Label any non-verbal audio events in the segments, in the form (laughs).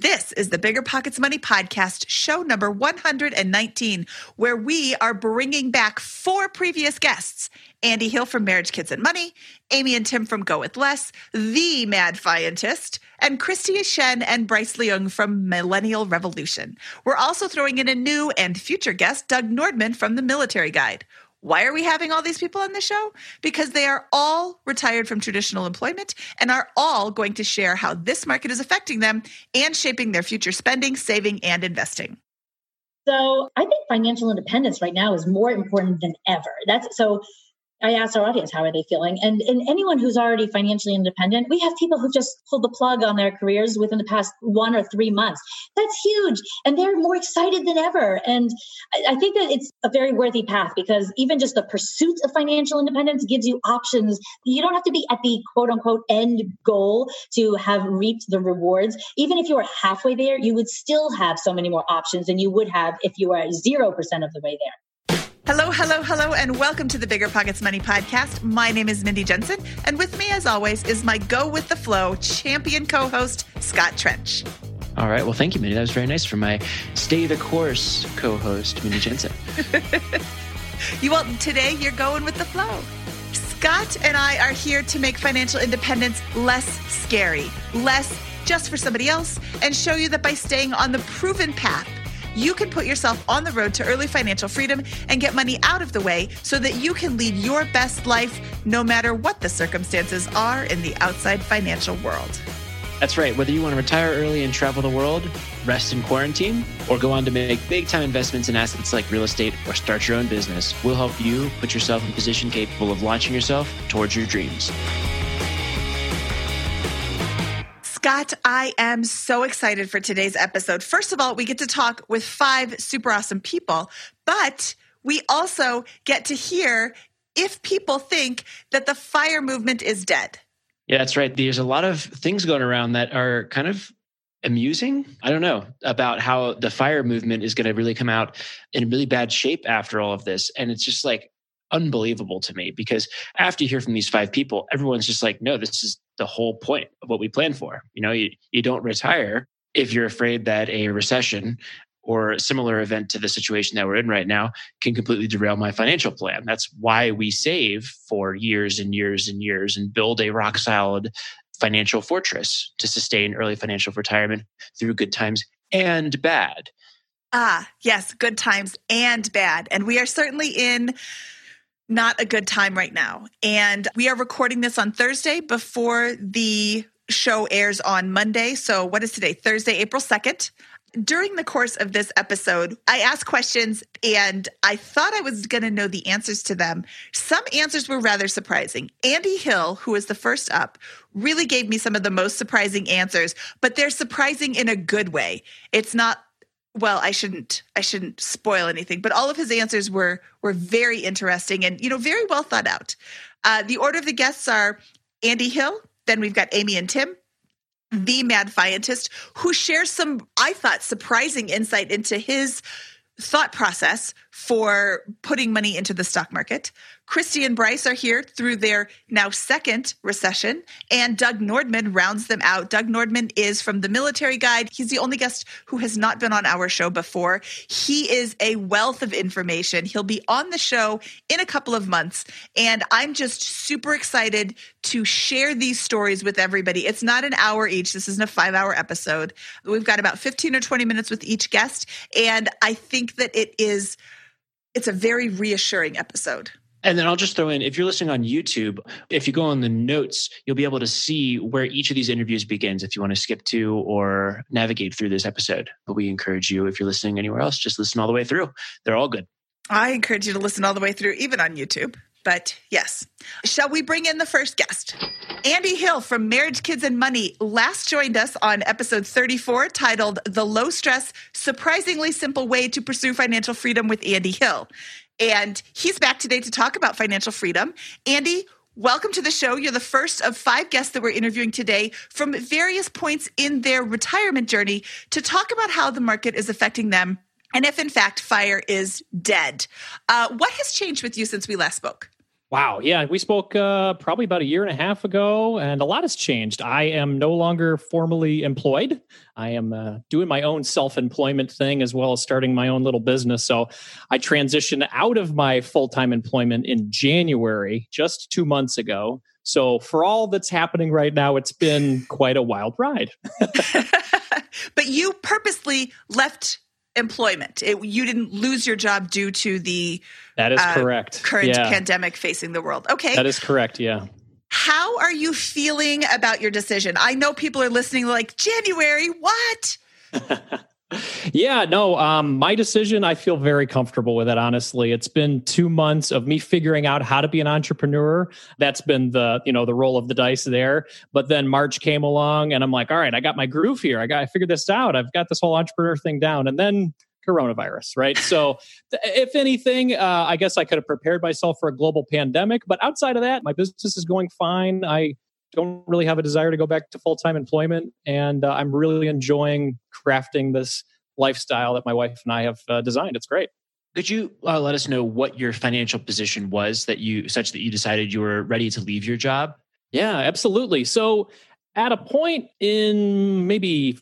This is the Bigger Pockets Money Podcast, show number 119, where we are bringing back four previous guests Andy Hill from Marriage, Kids, and Money, Amy and Tim from Go With Less, The Mad Scientist, and Kristy Shen and Bryce Leung from Millennial Revolution. We're also throwing in a new and future guest, Doug Nordman from The Military Guide. Why are we having all these people on the show? Because they are all retired from traditional employment and are all going to share how this market is affecting them and shaping their future spending, saving, and investing. So I think financial independence right now is more important than ever. That's so I asked our audience, how are they feeling? And, and anyone who's already financially independent, we have people who just pulled the plug on their careers within the past one or three months. That's huge. And they're more excited than ever. And I, I think that it's a very worthy path because even just the pursuit of financial independence gives you options. You don't have to be at the quote unquote end goal to have reaped the rewards. Even if you were halfway there, you would still have so many more options than you would have if you were 0% of the way there. Hello, hello, hello, and welcome to the Bigger Pockets Money Podcast. My name is Mindy Jensen, and with me, as always, is my Go With The Flow champion co host, Scott Trench. All right. Well, thank you, Mindy. That was very nice for my Stay the Course co host, Mindy Jensen. (laughs) you well, today you're going with the flow. Scott and I are here to make financial independence less scary, less just for somebody else, and show you that by staying on the proven path, you can put yourself on the road to early financial freedom and get money out of the way so that you can lead your best life no matter what the circumstances are in the outside financial world. That's right. Whether you want to retire early and travel the world, rest in quarantine, or go on to make big time investments in assets like real estate or start your own business, we'll help you put yourself in a position capable of launching yourself towards your dreams. Scott, I am so excited for today's episode. First of all, we get to talk with five super awesome people, but we also get to hear if people think that the fire movement is dead. Yeah, that's right. There's a lot of things going around that are kind of amusing. I don't know about how the fire movement is going to really come out in really bad shape after all of this. And it's just like, unbelievable to me because after you hear from these five people, everyone's just like, no, this is the whole point of what we plan for. You know, you, you don't retire if you're afraid that a recession or a similar event to the situation that we're in right now can completely derail my financial plan. That's why we save for years and years and years and build a rock solid financial fortress to sustain early financial retirement through good times and bad. Ah, yes, good times and bad. And we are certainly in not a good time right now. And we are recording this on Thursday before the show airs on Monday. So, what is today? Thursday, April 2nd. During the course of this episode, I asked questions and I thought I was going to know the answers to them. Some answers were rather surprising. Andy Hill, who was the first up, really gave me some of the most surprising answers, but they're surprising in a good way. It's not well i shouldn't i shouldn't spoil anything but all of his answers were were very interesting and you know very well thought out. Uh, the order of the guests are andy hill then we've got amy and tim the mad scientist who shares some i thought surprising insight into his thought process for putting money into the stock market Kristy and Bryce are here through their now second recession, and Doug Nordman rounds them out. Doug Nordman is from the Military Guide. He's the only guest who has not been on our show before. He is a wealth of information. He'll be on the show in a couple of months, and I'm just super excited to share these stories with everybody. It's not an hour each, this isn't a five hour episode. We've got about 15 or 20 minutes with each guest, and I think that it is. It's a very reassuring episode. And then I'll just throw in if you're listening on YouTube, if you go on the notes, you'll be able to see where each of these interviews begins if you want to skip to or navigate through this episode. But we encourage you, if you're listening anywhere else, just listen all the way through. They're all good. I encourage you to listen all the way through, even on YouTube. But yes. Shall we bring in the first guest? Andy Hill from Marriage, Kids, and Money last joined us on episode 34 titled The Low Stress, Surprisingly Simple Way to Pursue Financial Freedom with Andy Hill. And he's back today to talk about financial freedom. Andy, welcome to the show. You're the first of five guests that we're interviewing today from various points in their retirement journey to talk about how the market is affecting them and if, in fact, fire is dead. Uh, what has changed with you since we last spoke? Wow. Yeah. We spoke uh, probably about a year and a half ago, and a lot has changed. I am no longer formally employed. I am uh, doing my own self employment thing as well as starting my own little business. So I transitioned out of my full time employment in January, just two months ago. So for all that's happening right now, it's been quite a wild ride. (laughs) (laughs) but you purposely left employment. It, you didn't lose your job due to the that is uh, correct current yeah. pandemic facing the world. Okay, that is correct. Yeah. How are you feeling about your decision? I know people are listening like January. What? (laughs) yeah, no, um, my decision, I feel very comfortable with it, honestly. It's been two months of me figuring out how to be an entrepreneur. That's been the, you know, the roll of the dice there. But then March came along and I'm like, all right, I got my groove here. I got, I figured this out. I've got this whole entrepreneur thing down. And then coronavirus, right? So, if anything, uh, I guess I could have prepared myself for a global pandemic. But outside of that, my business is going fine. I don't really have a desire to go back to full time employment. And uh, I'm really enjoying crafting this lifestyle that my wife and I have uh, designed. It's great. Could you uh, let us know what your financial position was that you, such that you decided you were ready to leave your job? Yeah, absolutely. So, at a point in maybe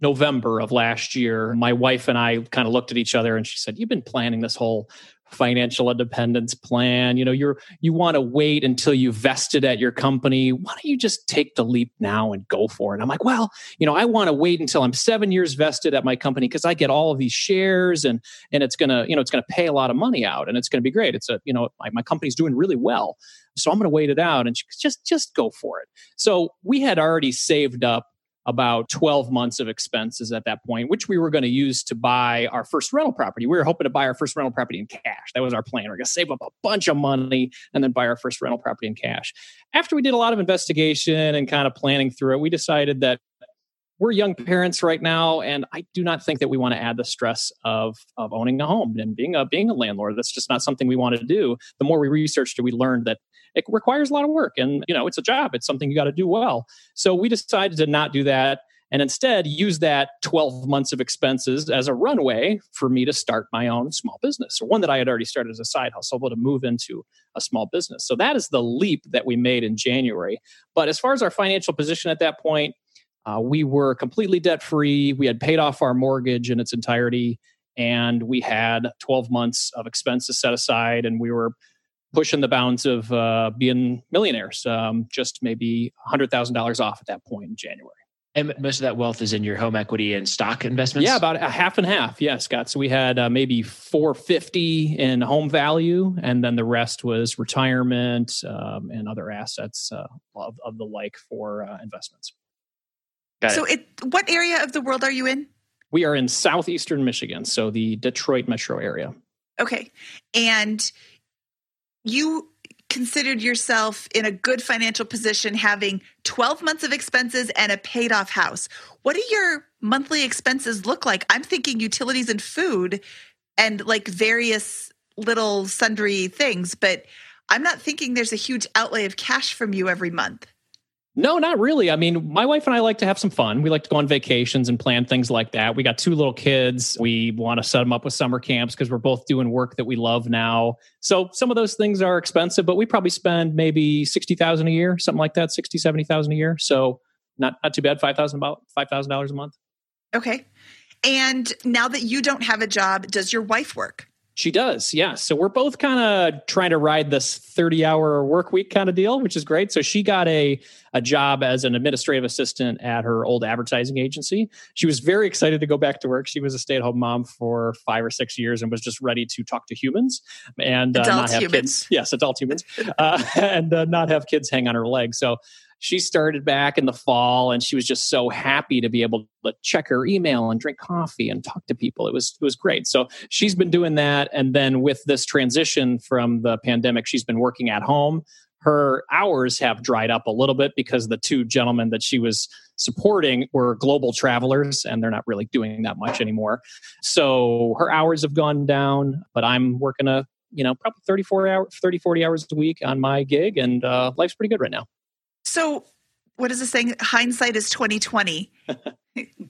November of last year, my wife and I kind of looked at each other and she said, You've been planning this whole financial independence plan. You know you're you want to wait until you vested at your company. Why don't you just take the leap now and go for it? I'm like well you know i want to wait until i'm seven years vested at my company because i get all of these shares and and it's gonna you know it's gonna pay a lot of money out and it's gonna be great. It's a you know my, my company's doing really well. So i'm gonna wait it out and she, just just go for it. So we had already saved up about 12 months of expenses at that point, which we were going to use to buy our first rental property. We were hoping to buy our first rental property in cash. That was our plan. We are going to save up a bunch of money and then buy our first rental property in cash. After we did a lot of investigation and kind of planning through it, we decided that we're young parents right now, and I do not think that we want to add the stress of of owning a home and being a being a landlord. That's just not something we want to do. The more we researched it, we learned that it requires a lot of work, and you know, it's a job. It's something you got to do well. So we decided to not do that and instead use that 12 months of expenses as a runway for me to start my own small business or one that I had already started as a side hustle, but to move into a small business. So that is the leap that we made in January. But as far as our financial position at that point, uh, we were completely debt free. We had paid off our mortgage in its entirety, and we had 12 months of expenses set aside, and we were pushing the bounds of uh, being millionaires, um, just maybe $100,000 off at that point in January. And most of that wealth is in your home equity and stock investments. Yeah, about a half and half. Yeah, Scott. So we had uh, maybe 450 in home value, and then the rest was retirement um, and other assets uh, of, of, the like for uh, investments. Got so, it. it. what area of the world are you in? We are in southeastern Michigan, so the Detroit metro area. Okay, and you considered yourself in a good financial position having 12 months of expenses and a paid off house. What do your monthly expenses look like? I'm thinking utilities and food and like various little sundry things, but I'm not thinking there's a huge outlay of cash from you every month. No, not really. I mean, my wife and I like to have some fun. We like to go on vacations and plan things like that. We got two little kids. We want to set them up with summer camps because we're both doing work that we love now. So some of those things are expensive, but we probably spend maybe 60,000 a year, something like that, 60, 70,000 a year. So not not too bad, 5,000 about $5,000 a month. Okay. And now that you don't have a job, does your wife work? She does, yeah. So we're both kind of trying to ride this 30 hour work week kind of deal, which is great. So she got a, a job as an administrative assistant at her old advertising agency. She was very excited to go back to work. She was a stay at home mom for five or six years and was just ready to talk to humans and uh, not have humans. kids. Yes, adult humans, (laughs) uh, (laughs) and uh, not have kids hang on her leg. So she started back in the fall and she was just so happy to be able to check her email and drink coffee and talk to people. It was it was great. So she's been doing that and then with this transition from the pandemic she's been working at home. Her hours have dried up a little bit because the two gentlemen that she was supporting were global travelers and they're not really doing that much anymore. So her hours have gone down but i'm working a you know probably 34 hours 30 40 hours a week on my gig and uh, life's pretty good right now so, what is this saying? Hindsight is twenty twenty. (laughs)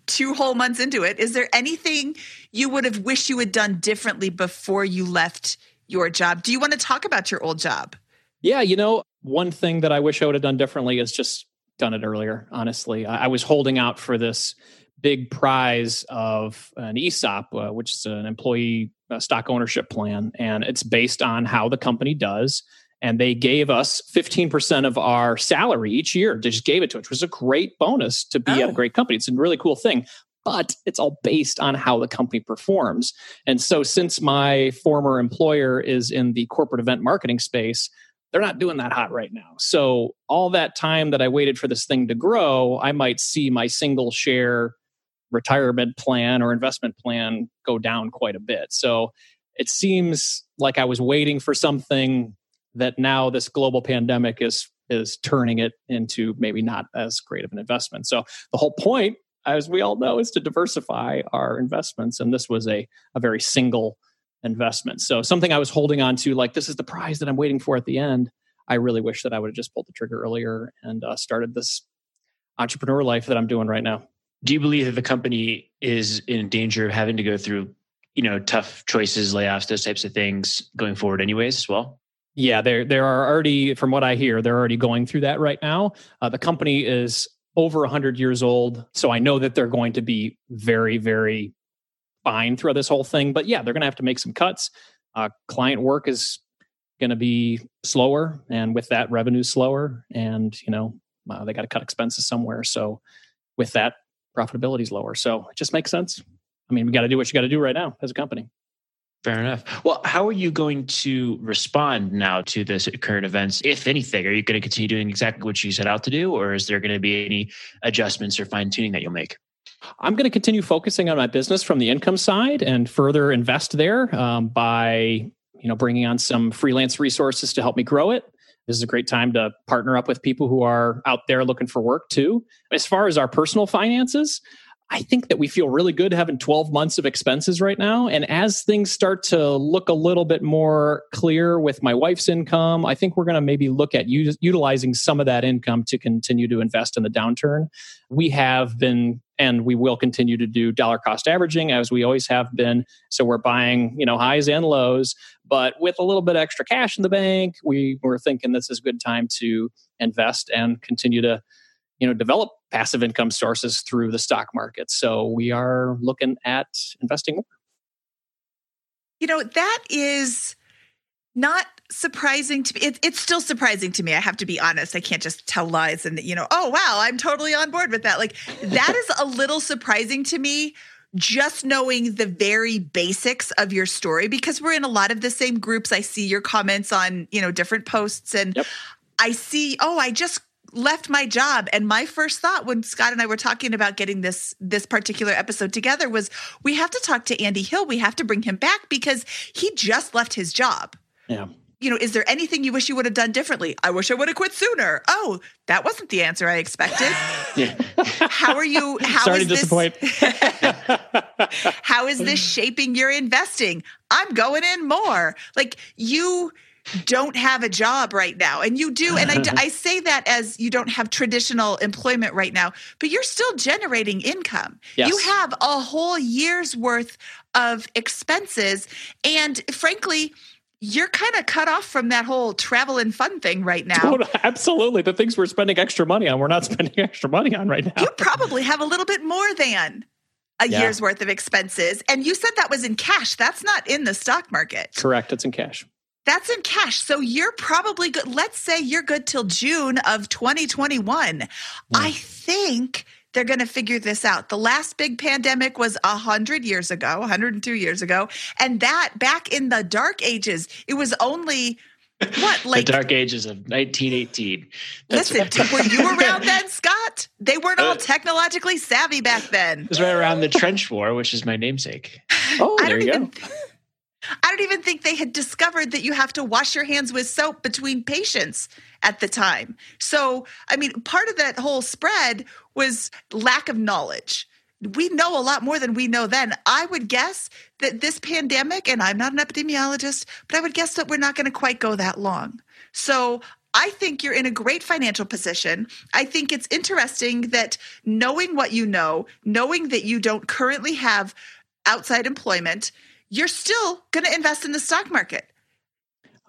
Two whole months into it, is there anything you would have wished you had done differently before you left your job? Do you want to talk about your old job? Yeah, you know, one thing that I wish I would have done differently is just done it earlier, honestly. I, I was holding out for this big prize of an ESOP, uh, which is an employee uh, stock ownership plan, and it's based on how the company does. And they gave us 15% of our salary each year. They just gave it to us, which was a great bonus to be oh. at a oh. great company. It's a really cool thing but it's all based on how the company performs. And so, since my former employer is in the corporate event marketing space, they're not doing that hot right now. So, all that time that I waited for this thing to grow, I might see my single share retirement plan or investment plan go down quite a bit. So it seems like I was waiting for something that now this global pandemic is is turning it into maybe not as great of an investment. So the whole point, as we all know, is to diversify our investments. And this was a, a very single investment. So something I was holding on to, like this is the prize that I'm waiting for at the end. I really wish that I would have just pulled the trigger earlier and uh, started this entrepreneur life that I'm doing right now do you believe that the company is in danger of having to go through you know tough choices layoffs those types of things going forward anyways as well yeah there there are already from what i hear they're already going through that right now uh, the company is over 100 years old so i know that they're going to be very very fine throughout this whole thing but yeah they're going to have to make some cuts uh, client work is going to be slower and with that revenue slower and you know uh, they got to cut expenses somewhere so with that profitability is lower. So it just makes sense. I mean, we got to do what you got to do right now as a company. Fair enough. Well, how are you going to respond now to this current events, if anything? Are you going to continue doing exactly what you set out to do, or is there going to be any adjustments or fine tuning that you'll make? I'm going to continue focusing on my business from the income side and further invest there um, by you know bringing on some freelance resources to help me grow it this is a great time to partner up with people who are out there looking for work too. As far as our personal finances, I think that we feel really good having 12 months of expenses right now. And as things start to look a little bit more clear with my wife's income, I think we're going to maybe look at u- utilizing some of that income to continue to invest in the downturn. We have been and we will continue to do dollar cost averaging as we always have been. So we're buying, you know, highs and lows, but with a little bit extra cash in the bank, we were thinking this is a good time to invest and continue to you know develop passive income sources through the stock market. So we are looking at investing more. You know that is not surprising to me. It, it's still surprising to me i have to be honest. I can't just tell lies and you know oh wow i'm totally on board with that. Like that is a little surprising to me just knowing the very basics of your story because we're in a lot of the same groups. I see your comments on you know different posts and yep. i see oh i just left my job and my first thought when Scott and I were talking about getting this this particular episode together was we have to talk to Andy Hill we have to bring him back because he just left his job. Yeah. You know, is there anything you wish you would have done differently? I wish I would have quit sooner. Oh, that wasn't the answer I expected. yeah. (laughs) How are you how Sorry to disappoint. (laughs) how is this shaping your investing? I'm going in more. Like you don't have a job right now and you do and I, I (laughs) say that as you don't have traditional employment right now but you're still generating income yes. you have a whole year's worth of expenses and frankly you're kind of cut off from that whole travel and fun thing right now. (laughs) absolutely. The things we're spending extra money on, we're not (laughs) spending extra money on right now. You probably have a little bit more than a yeah. year's worth of expenses. And you said that was in cash. That's not in the stock market. Correct. It's in cash. That's in cash. So you're probably good. Let's say you're good till June of 2021. I think they're going to figure this out. The last big pandemic was 100 years ago, 102 years ago. And that back in the dark ages, it was only what (laughs) like the dark ages of 1918 That's listen were you (laughs) around then scott they weren't all uh, technologically savvy back then it was right around the trench war which is my namesake (laughs) oh there you go I don't even think they had discovered that you have to wash your hands with soap between patients at the time. So, I mean, part of that whole spread was lack of knowledge. We know a lot more than we know then. I would guess that this pandemic, and I'm not an epidemiologist, but I would guess that we're not going to quite go that long. So, I think you're in a great financial position. I think it's interesting that knowing what you know, knowing that you don't currently have outside employment, you're still going to invest in the stock market.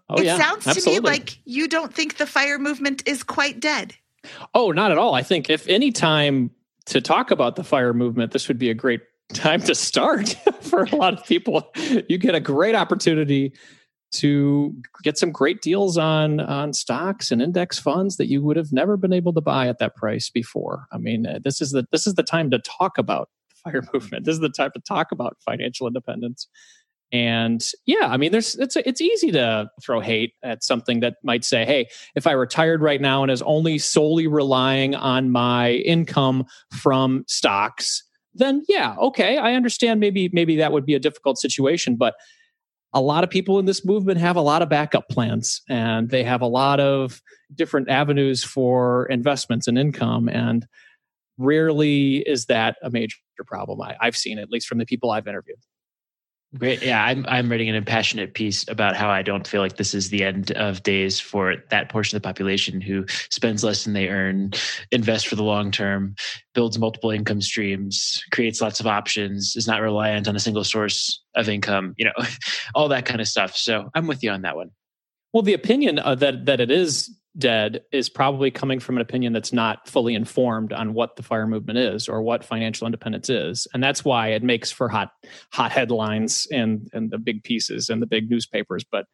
Oh, it yeah, sounds absolutely. to me like you don't think the fire movement is quite dead. Oh, not at all. I think if any time to talk about the fire movement, this would be a great time to start (laughs) for a lot of people. You get a great opportunity to get some great deals on on stocks and index funds that you would have never been able to buy at that price before. I mean, uh, this is the this is the time to talk about fire (laughs) movement. This is the time to talk about financial independence. And yeah, I mean, there's it's it's easy to throw hate at something that might say, "Hey, if I retired right now and is only solely relying on my income from stocks, then yeah, okay, I understand. Maybe maybe that would be a difficult situation, but a lot of people in this movement have a lot of backup plans, and they have a lot of different avenues for investments and income, and rarely is that a major problem. I, I've seen at least from the people I've interviewed. Great. Yeah, I'm I'm writing an impassionate piece about how I don't feel like this is the end of days for that portion of the population who spends less than they earn, invests for the long term, builds multiple income streams, creates lots of options, is not reliant on a single source of income, you know, (laughs) all that kind of stuff. So I'm with you on that one. Well, the opinion uh, that that it is dead is probably coming from an opinion that's not fully informed on what the fire movement is or what financial independence is and that's why it makes for hot hot headlines and and the big pieces and the big newspapers but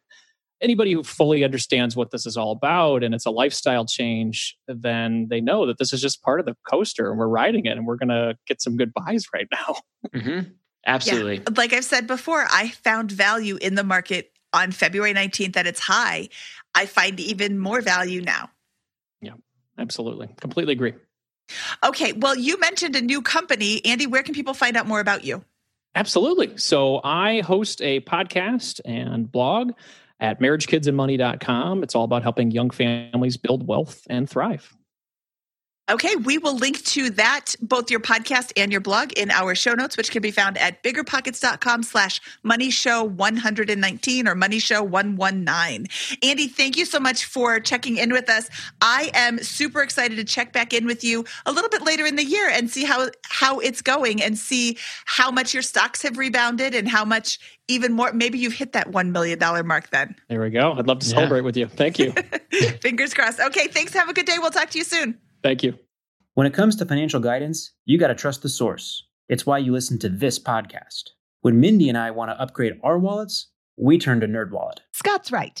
anybody who fully understands what this is all about and it's a lifestyle change then they know that this is just part of the coaster and we're riding it and we're going to get some good buys right now mm-hmm. absolutely yeah. like i've said before i found value in the market on February 19th at its high, I find even more value now. Yeah, absolutely. Completely agree. Okay. Well, you mentioned a new company. Andy, where can people find out more about you? Absolutely. So I host a podcast and blog at marriagekidsandmoney.com. It's all about helping young families build wealth and thrive. Okay, we will link to that, both your podcast and your blog in our show notes, which can be found at biggerpockets.com slash money show 119 or money show 119. Andy, thank you so much for checking in with us. I am super excited to check back in with you a little bit later in the year and see how, how it's going and see how much your stocks have rebounded and how much even more. Maybe you've hit that $1 million mark then. There we go. I'd love to yeah. celebrate with you. Thank you. (laughs) Fingers crossed. Okay, thanks. Have a good day. We'll talk to you soon. Thank you. When it comes to financial guidance, you got to trust the source. It's why you listen to this podcast. When Mindy and I want to upgrade our wallets, we turn to NerdWallet. Scott's right.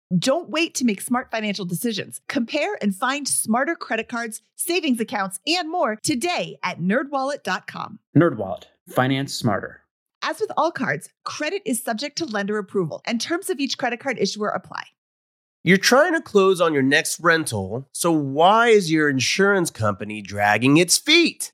Don't wait to make smart financial decisions. Compare and find smarter credit cards, savings accounts, and more today at nerdwallet.com. NerdWallet, finance smarter. As with all cards, credit is subject to lender approval, and terms of each credit card issuer apply. You're trying to close on your next rental, so why is your insurance company dragging its feet?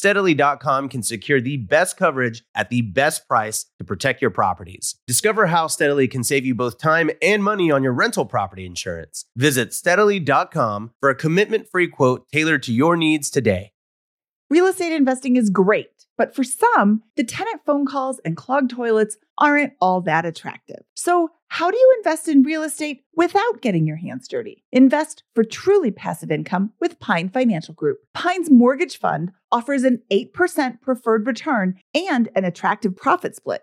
steadily.com can secure the best coverage at the best price to protect your properties. Discover how Steadily can save you both time and money on your rental property insurance. Visit steadily.com for a commitment free quote tailored to your needs today. Real estate investing is great, but for some, the tenant phone calls and clogged toilets aren't all that attractive. So, how do you invest in real estate without getting your hands dirty? Invest for truly passive income with Pine Financial Group. Pine's mortgage fund offers an 8% preferred return and an attractive profit split.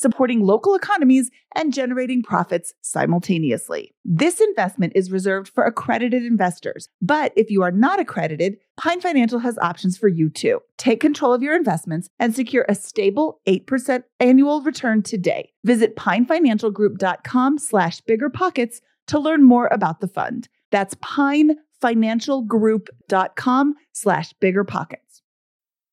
supporting local economies and generating profits simultaneously. This investment is reserved for accredited investors, but if you are not accredited, Pine Financial has options for you too. Take control of your investments and secure a stable 8% annual return today. Visit pinefinancialgroup.com slash biggerpockets to learn more about the fund. That's pinefinancialgroup.com slash biggerpockets.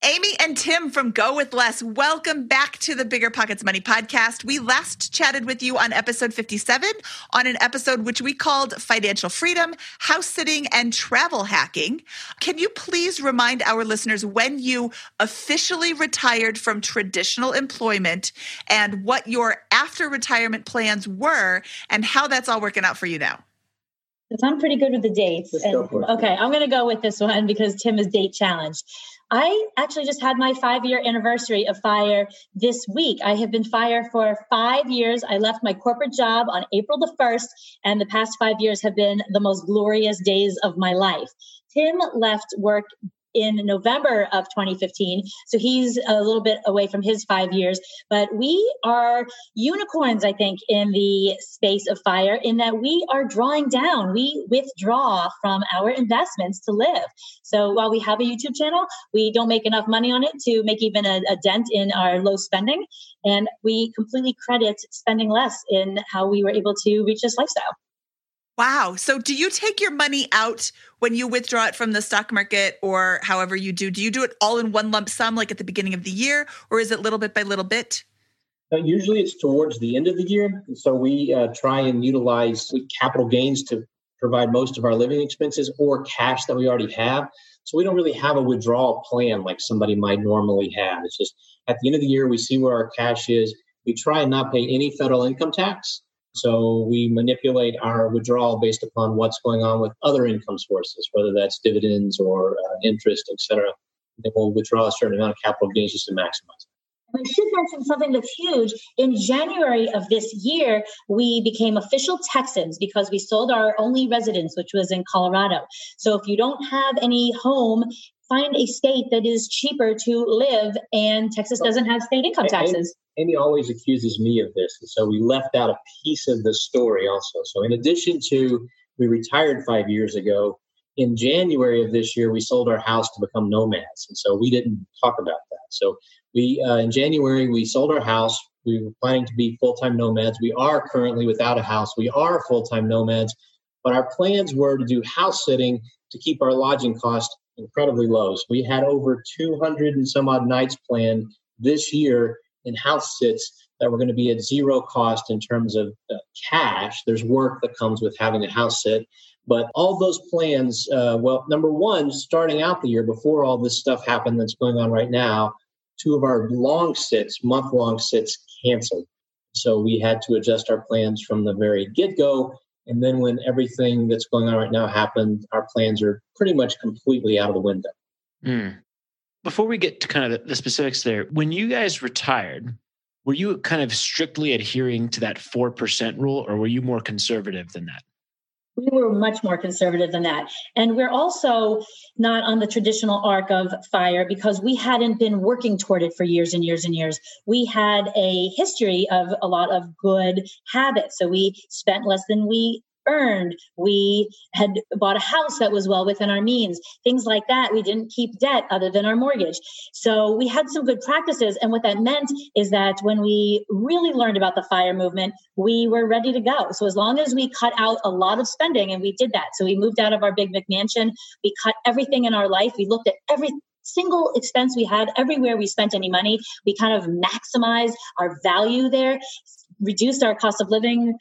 Amy and Tim from Go With Less, welcome back to the Bigger Pockets Money podcast. We last chatted with you on episode 57 on an episode which we called Financial Freedom, House Sitting, and Travel Hacking. Can you please remind our listeners when you officially retired from traditional employment and what your after retirement plans were and how that's all working out for you now? Because I'm pretty good with the dates. And, okay, I'm going to go with this one because Tim is date challenged. I actually just had my five year anniversary of FIRE this week. I have been FIRE for five years. I left my corporate job on April the 1st, and the past five years have been the most glorious days of my life. Tim left work in November of 2015. So he's a little bit away from his five years. But we are unicorns, I think, in the space of fire, in that we are drawing down. We withdraw from our investments to live. So while we have a YouTube channel, we don't make enough money on it to make even a, a dent in our low spending. And we completely credit spending less in how we were able to reach this lifestyle. Wow. So do you take your money out when you withdraw it from the stock market or however you do? Do you do it all in one lump sum, like at the beginning of the year, or is it little bit by little bit? Uh, usually it's towards the end of the year. So we uh, try and utilize capital gains to provide most of our living expenses or cash that we already have. So we don't really have a withdrawal plan like somebody might normally have. It's just at the end of the year, we see where our cash is. We try and not pay any federal income tax. So we manipulate our withdrawal based upon what's going on with other income sources, whether that's dividends or uh, interest, et cetera. Then we'll withdraw a certain amount of capital gains just to maximize. I should mention something that's huge. In January of this year, we became official Texans because we sold our only residence, which was in Colorado. So if you don't have any home find a state that is cheaper to live and Texas doesn't have state income taxes. Amy always accuses me of this. And so we left out a piece of the story also. So in addition to we retired five years ago, in January of this year, we sold our house to become nomads. And so we didn't talk about that. So we uh, in January, we sold our house. We were planning to be full-time nomads. We are currently without a house. We are full-time nomads, but our plans were to do house sitting to keep our lodging costs incredibly low. So we had over 200 and some odd nights planned this year in house sits that were going to be at zero cost in terms of uh, cash. There's work that comes with having a house sit. But all those plans, uh, well, number one, starting out the year before all this stuff happened that's going on right now, two of our long sits, month long sits, canceled. So we had to adjust our plans from the very get go and then when everything that's going on right now happened, our plans are pretty much completely out of the window. Mm. Before we get to kind of the specifics there, when you guys retired, were you kind of strictly adhering to that 4% rule or were you more conservative than that? We were much more conservative than that. And we're also not on the traditional arc of fire because we hadn't been working toward it for years and years and years. We had a history of a lot of good habits. So we spent less than we earned. We had bought a house that was well within our means, things like that. We didn't keep debt other than our mortgage. So we had some good practices. And what that meant is that when we really learned about the fire movement, we were ready to go. So as long as we cut out a lot of spending, and we did that. So we moved out of our big McMansion, we cut everything in our life, we looked at every single expense we had everywhere we spent any money we kind of maximized our value there reduced our cost of living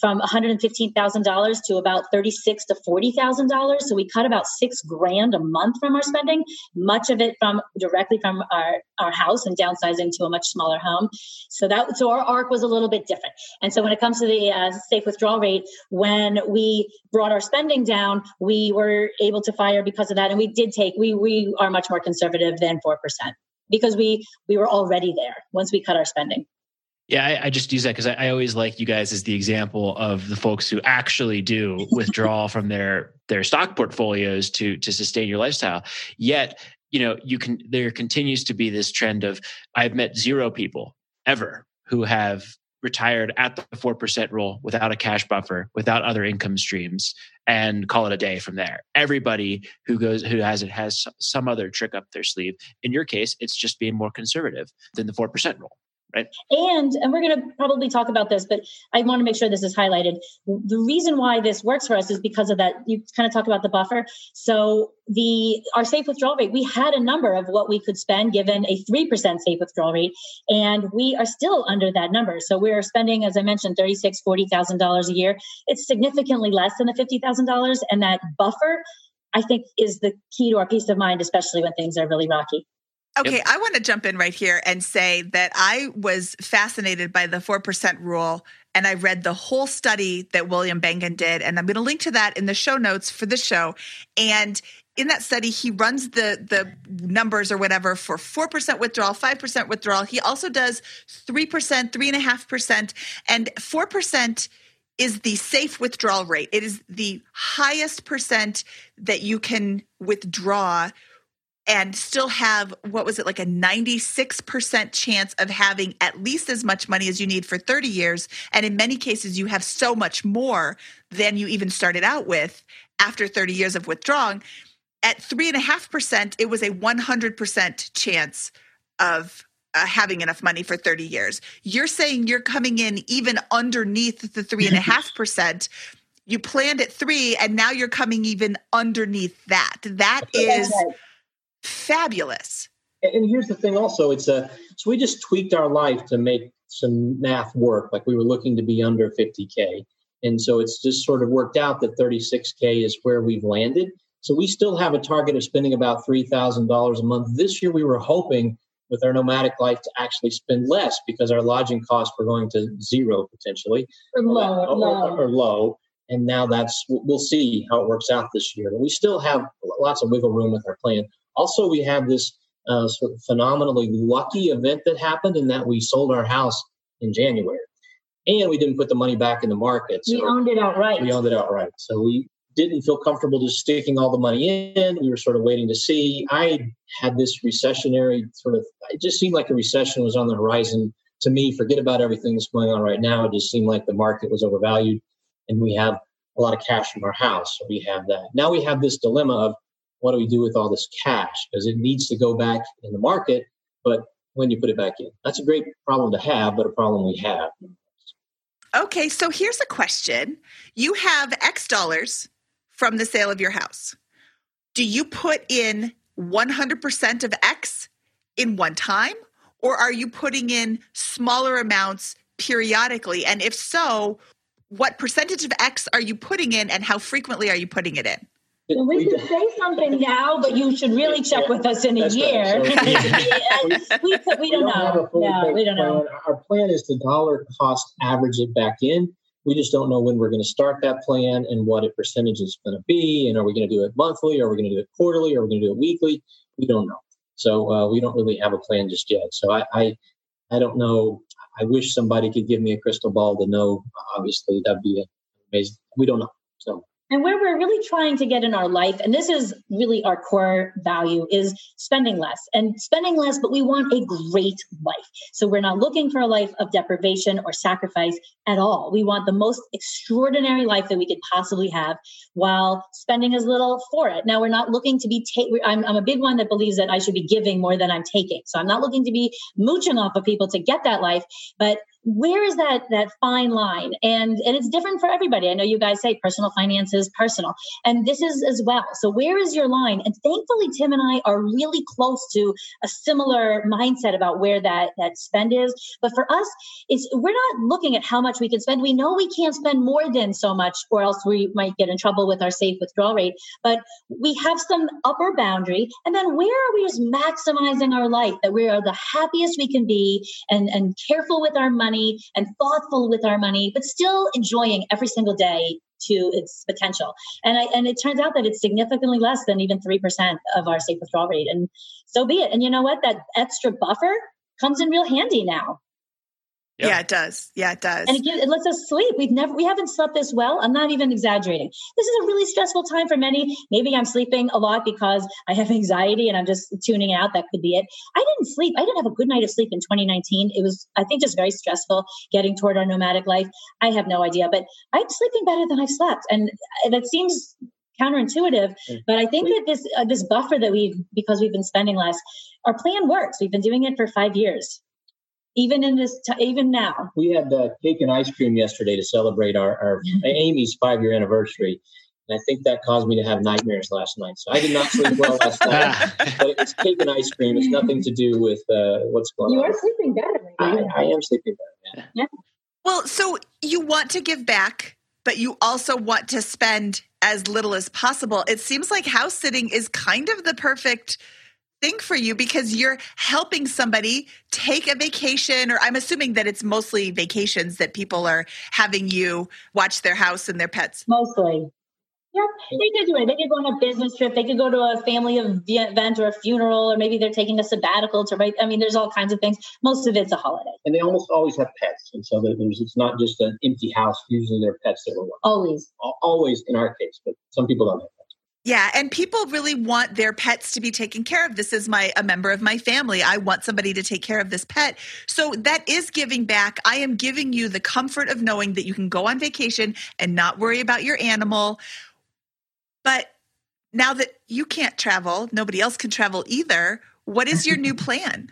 from $115,000 to about $36 to $40,000. So we cut about six grand a month from our spending, much of it from directly from our, our house and downsizing to a much smaller home. So that, so our arc was a little bit different. And so when it comes to the uh, safe withdrawal rate, when we brought our spending down, we were able to fire because of that. And we did take, we, we are much more conservative than 4% because we, we were already there once we cut our spending. Yeah, I, I, just use that because I, I, always like you guys as the example of the folks who actually do (laughs) withdraw from their their stock portfolios to to sustain your lifestyle. Yet, you know, you can there continues to be this trend of I've met zero people ever who have retired at the four percent rule without a cash buffer, without other income streams, and call it a day from there. Everybody who goes who has it has some other trick up their sleeve. In your case, it's just being more conservative than the four percent rule. Right. And and we're going to probably talk about this, but I want to make sure this is highlighted. The reason why this works for us is because of that. You kind of talk about the buffer. So the our safe withdrawal rate, we had a number of what we could spend given a three percent safe withdrawal rate, and we are still under that number. So we're spending, as I mentioned, thirty six, forty thousand dollars a year. It's significantly less than the fifty thousand dollars, and that buffer, I think, is the key to our peace of mind, especially when things are really rocky. Okay, yep. I want to jump in right here and say that I was fascinated by the 4% rule and I read the whole study that William Bengen did and I'm going to link to that in the show notes for the show. And in that study he runs the the numbers or whatever for 4% withdrawal 5% withdrawal. He also does 3% 3.5% and 4% is the safe withdrawal rate. It is the highest percent that you can withdraw and still have what was it like a 96% chance of having at least as much money as you need for 30 years and in many cases you have so much more than you even started out with after 30 years of withdrawing. At 3.5% it was a 100% chance of uh, having enough money for 30 years. You're saying you're coming in even underneath the 3.5% (laughs) you planned at three and now you're coming even underneath that. That is fabulous. And here's the thing also, it's a so we just tweaked our life to make some math work. Like we were looking to be under 50K. And so it's just sort of worked out that 36K is where we've landed. So we still have a target of spending about $3,000 a month. This year we were hoping with our nomadic life to actually spend less because our lodging costs were going to zero potentially or low, or, low. or low. And now that's we'll see how it works out this year. But we still have lots of wiggle room with our plan. Also, we have this uh, sort of phenomenally lucky event that happened in that we sold our house in January. And we didn't put the money back in the market. So we owned it outright. We owned it outright. So we didn't feel comfortable just sticking all the money in. We were sort of waiting to see. I had this recessionary sort of, it just seemed like a recession was on the horizon to me. Forget about everything that's going on right now. It just seemed like the market was overvalued and we have a lot of cash from our house. So we have that. Now we have this dilemma of what do we do with all this cash? Because it needs to go back in the market, but when you put it back in, that's a great problem to have, but a problem we have. Okay, so here's a question. You have X dollars from the sale of your house. Do you put in 100% of X in one time, or are you putting in smaller amounts periodically? And if so, what percentage of X are you putting in, and how frequently are you putting it in? Well, we, can say something now, but you should really check with us in a year. Right. So, (laughs) we, we, we, don't, know. Yeah, we don't know. Our plan is to dollar cost average it back in. We just don't know when we're going to start that plan and what a percentage is going to be. And are we going to do it monthly? Or are we going to do it quarterly? Or are we going to do it weekly? We don't know. So uh, we don't really have a plan just yet. So I, I, I don't know. I wish somebody could give me a crystal ball to know. Obviously, that'd be amazing. We don't know. So and where we're really trying to get in our life, and this is really our core value, is spending less and spending less, but we want a great life. So we're not looking for a life of deprivation or sacrifice at all. We want the most extraordinary life that we could possibly have while spending as little for it. Now, we're not looking to be, ta- I'm, I'm a big one that believes that I should be giving more than I'm taking. So I'm not looking to be mooching off of people to get that life, but where is that that fine line? And and it's different for everybody. I know you guys say personal finance is personal. And this is as well. So where is your line? And thankfully tim and i are really close to a similar mindset about where that that spend is. But for us it's we're not looking at how much we can spend. We know we can't spend more than so much or else we might get in trouble with our safe withdrawal rate. But we have some upper boundary. And then where are we just maximizing our life that we are the happiest we can be and and careful with our money money and thoughtful with our money, but still enjoying every single day to its potential. And I, and it turns out that it's significantly less than even 3% of our safe withdrawal rate. And so be it. And you know what? That extra buffer comes in real handy now. Yep. Yeah, it does. Yeah, it does. And it, gives, it lets us sleep. We've never, we haven't slept this well. I'm not even exaggerating. This is a really stressful time for many. Maybe I'm sleeping a lot because I have (laughs) anxiety and I'm just tuning out. That could be it. I didn't sleep. I didn't have a good night of sleep in 2019. It was, I think, just very stressful getting toward our nomadic life. I have no idea, but I'm sleeping better than I've slept. And that seems counterintuitive, but I think that this, uh, this buffer that we've, because we've been spending less, our plan works. We've been doing it for five years even in this t- even now. We had uh, cake and ice cream yesterday to celebrate our, our (laughs) amy's five year anniversary. And i think that caused me to have nightmares last night. So i did not sleep well last (laughs) night but it's cake and ice cream. It's nothing to do with uh, what's going you on. you are sleeping better I, I, am sleeping better yeah. yeah. Well so you want to give back but you also want to spend as little as possible. It seems like house sitting is kind of the perfect thing for you because you're helping somebody take a vacation or i'm assuming that it's mostly vacations that people are having you watch their house and their pets mostly yeah, they could do it. They could go on a business trip. They could go to a family event or a funeral, or maybe they're taking a sabbatical to write. I mean, there's all kinds of things. Most of it's a holiday. And they almost always have pets, and so there's it's not just an empty house. Usually, they're pets that are always always in our case, but some people don't have. Yeah, and people really want their pets to be taken care of. This is my a member of my family. I want somebody to take care of this pet. So that is giving back. I am giving you the comfort of knowing that you can go on vacation and not worry about your animal. But now that you can't travel, nobody else can travel either. What is your new (laughs) plan?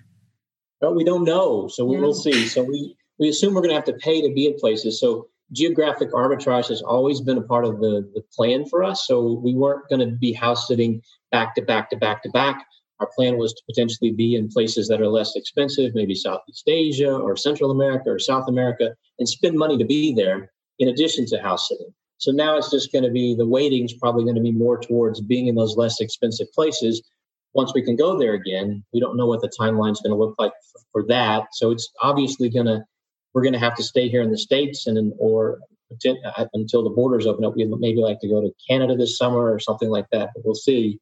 Well, we don't know, so we will see. So we we assume we're going to have to pay to be in places. So geographic arbitrage has always been a part of the, the plan for us. So we weren't going to be house sitting back to back to back to back. Our plan was to potentially be in places that are less expensive, maybe Southeast Asia or Central America or South America, and spend money to be there in addition to house sitting. So now it's just going to be the weighting's probably going to be more towards being in those less expensive places. Once we can go there again, we don't know what the timeline's going to look like for, for that. So it's obviously going to we're going to have to stay here in the states and or uh, until the borders open up. We'd maybe like to go to Canada this summer or something like that. But we'll see.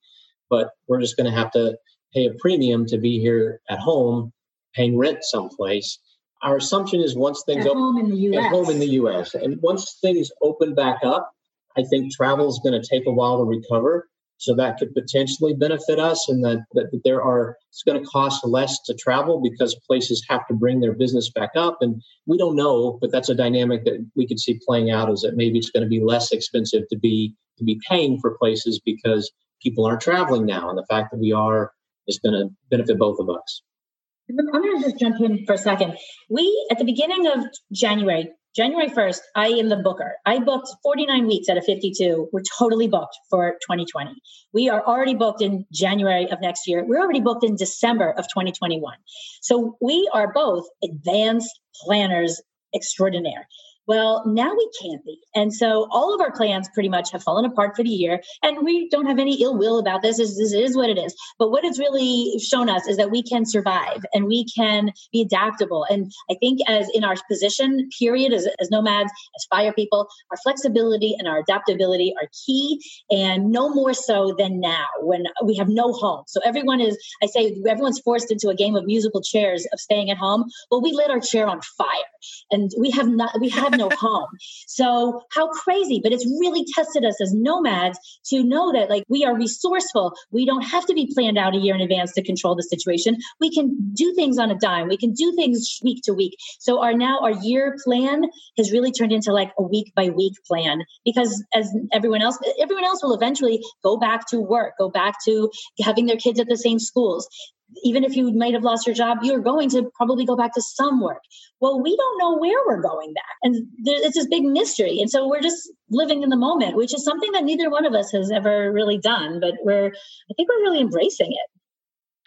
But we're just going to have to pay a premium to be here at home, paying rent someplace. Our assumption is once things at open home in the U.S. at home in the U.S. and once things open back up, I think travel is going to take a while to recover. So that could potentially benefit us, and that, that there are it's going to cost less to travel because places have to bring their business back up, and we don't know, but that's a dynamic that we could see playing out. Is that maybe it's going to be less expensive to be to be paying for places because people aren't traveling now, and the fact that we are is going to benefit both of us. I'm going to just jump in for a second. We, at the beginning of January, January 1st, I am the booker. I booked 49 weeks out of 52. We're totally booked for 2020. We are already booked in January of next year. We're already booked in December of 2021. So we are both advanced planners extraordinaire. Well, now we can't be. And so all of our plans pretty much have fallen apart for the year. And we don't have any ill will about this. This is what it is. But what it's really shown us is that we can survive and we can be adaptable. And I think as in our position, period, as, as nomads, as fire people, our flexibility and our adaptability are key and no more so than now when we have no home. So everyone is, I say, everyone's forced into a game of musical chairs of staying at home. Well, we lit our chair on fire and we have not, we have no home. So how crazy, but it's really tested us as nomads to know that like we are resourceful. We don't have to be planned out a year in advance to control the situation. We can do things on a dime. We can do things week to week. So our now our year plan has really turned into like a week by week plan because as everyone else, everyone else will eventually go back to work, go back to having their kids at the same schools even if you might have lost your job, you're going to probably go back to some work. Well, we don't know where we're going back. And there, it's this big mystery. And so we're just living in the moment, which is something that neither one of us has ever really done, but we're, I think we're really embracing it.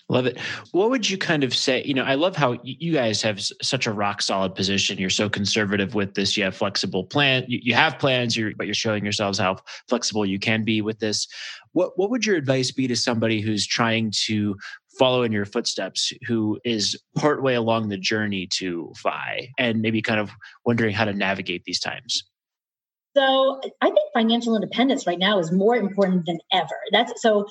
Love it. What would you kind of say? You know, I love how you guys have such a rock solid position. You're so conservative with this. You have flexible plan. You have plans, you're, but you're showing yourselves how flexible you can be with this. What What would your advice be to somebody who's trying to follow in your footsteps, who is partway along the journey to FI, and maybe kind of wondering how to navigate these times? So I think financial independence right now is more important than ever. That's so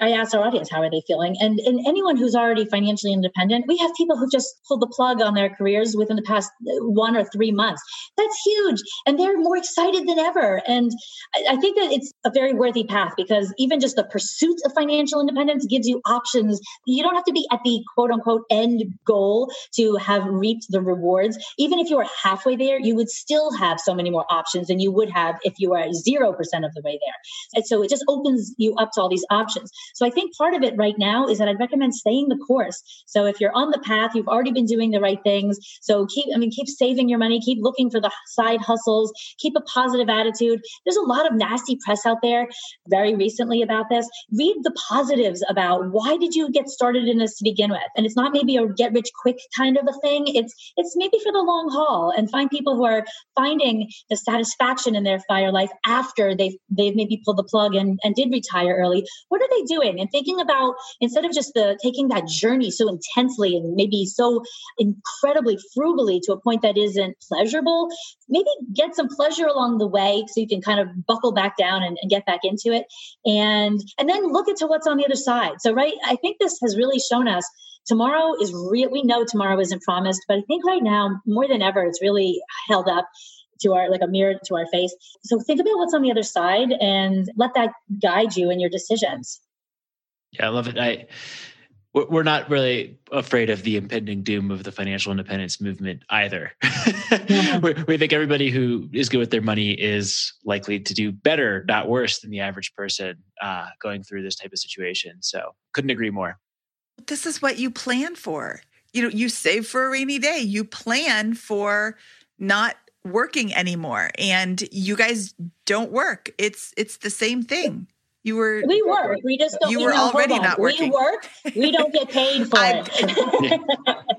I asked our audience, how are they feeling? And, and anyone who's already financially independent, we have people who just pulled the plug on their careers within the past uh, one or three months. That's huge. And they're more excited than ever. And I, I think that it's a very worthy path because even just the pursuit of financial independence gives you options. You don't have to be at the quote unquote end goal to have reaped the rewards. Even if you were halfway there, you would still have so many more options than you would have if you were 0% of the way there. And so it just opens you up to all these options. So I think part of it right now is that I'd recommend staying the course. So if you're on the path, you've already been doing the right things. So keep, I mean, keep saving your money, keep looking for the side hustles, keep a positive attitude. There's a lot of nasty press out there very recently about this. Read the positives about why did you get started in this to begin with? And it's not maybe a get rich quick kind of a thing. It's it's maybe for the long haul and find people who are finding the satisfaction in their fire life after they've they've maybe pulled the plug and, and did retire early. What are they doing? Doing and thinking about instead of just the taking that journey so intensely and maybe so incredibly frugally to a point that isn't pleasurable maybe get some pleasure along the way so you can kind of buckle back down and, and get back into it. And and then look into what's on the other side. So right i think this has really shown us tomorrow is real we know tomorrow isn't promised but i think right now more than ever it's really held up to our like a mirror to our face. So think about what's on the other side and let that guide you in your decisions yeah, I love it. I we're not really afraid of the impending doom of the financial independence movement either. (laughs) Yeah. we think everybody who is good with their money is likely to do better, not worse, than the average person uh, going through this type of situation. So, couldn't agree more. This is what you plan for. You know, you save for a rainy day. You plan for not working anymore, and you guys don't work. It's it's the same thing. You were we work. We just don't. You were already not working. We work. We don't get paid for it.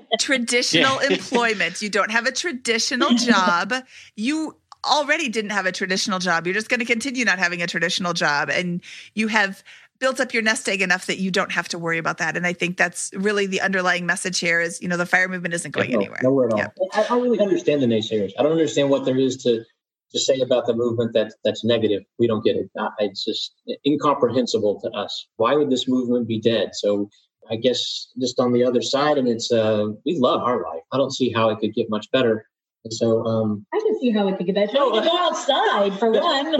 (laughs) traditional yeah. (laughs) employment. You don't have a traditional (laughs) job. You already didn't have a traditional job. You're just going to continue not having a traditional job, and you have built up your nest egg enough that you don't have to worry about that. And I think that's really the underlying message here is, you know, the fire movement isn't going no, anywhere. Nowhere at all. Yeah. I, I really understand the naysayers. I don't understand what there is to to say about the movement that that's negative. We don't get it. It's just incomprehensible to us. Why would this movement be dead? So I guess just on the other side, and it's uh, we love our life. I don't see how it could get much better. And so um, I can see how it could get better. No, go outside for (laughs) one.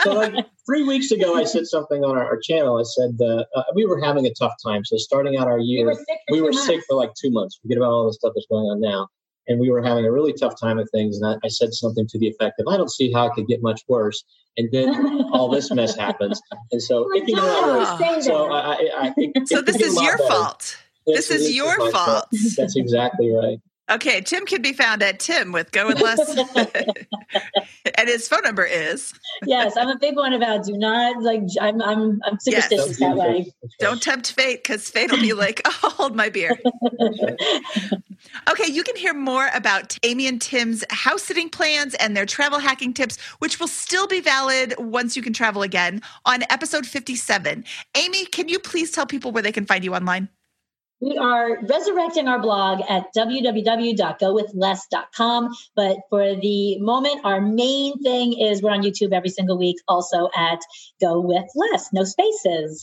so like three weeks ago, I said something on our, our channel. I said uh, uh, we were having a tough time. So starting out our year, we were sick for, we were sick for like two months. Forget about all the stuff that's going on now and we were having a really tough time of things. And I, I, said something to the effect of, "I don't see how it could get much worse." And then (laughs) all this mess happens. And so, if you know, so I, I think so. This is your better. fault. This, this is your fault. fault. That's exactly right. Okay, Tim can be found at Tim with Go with Less, (laughs) and his phone number is. yes, I'm a big one about do not like. I'm I'm I'm superstitious yes. that way. Don't tempt fate because fate will be like, (laughs) oh, hold my beer. (laughs) okay, you can hear more about Amy and Tim's house sitting plans and their travel hacking tips, which will still be valid once you can travel again on episode 57. Amy, can you please tell people where they can find you online? We are resurrecting our blog at www.gowithless.com. But for the moment, our main thing is we're on YouTube every single week, also at Go With Less, no spaces.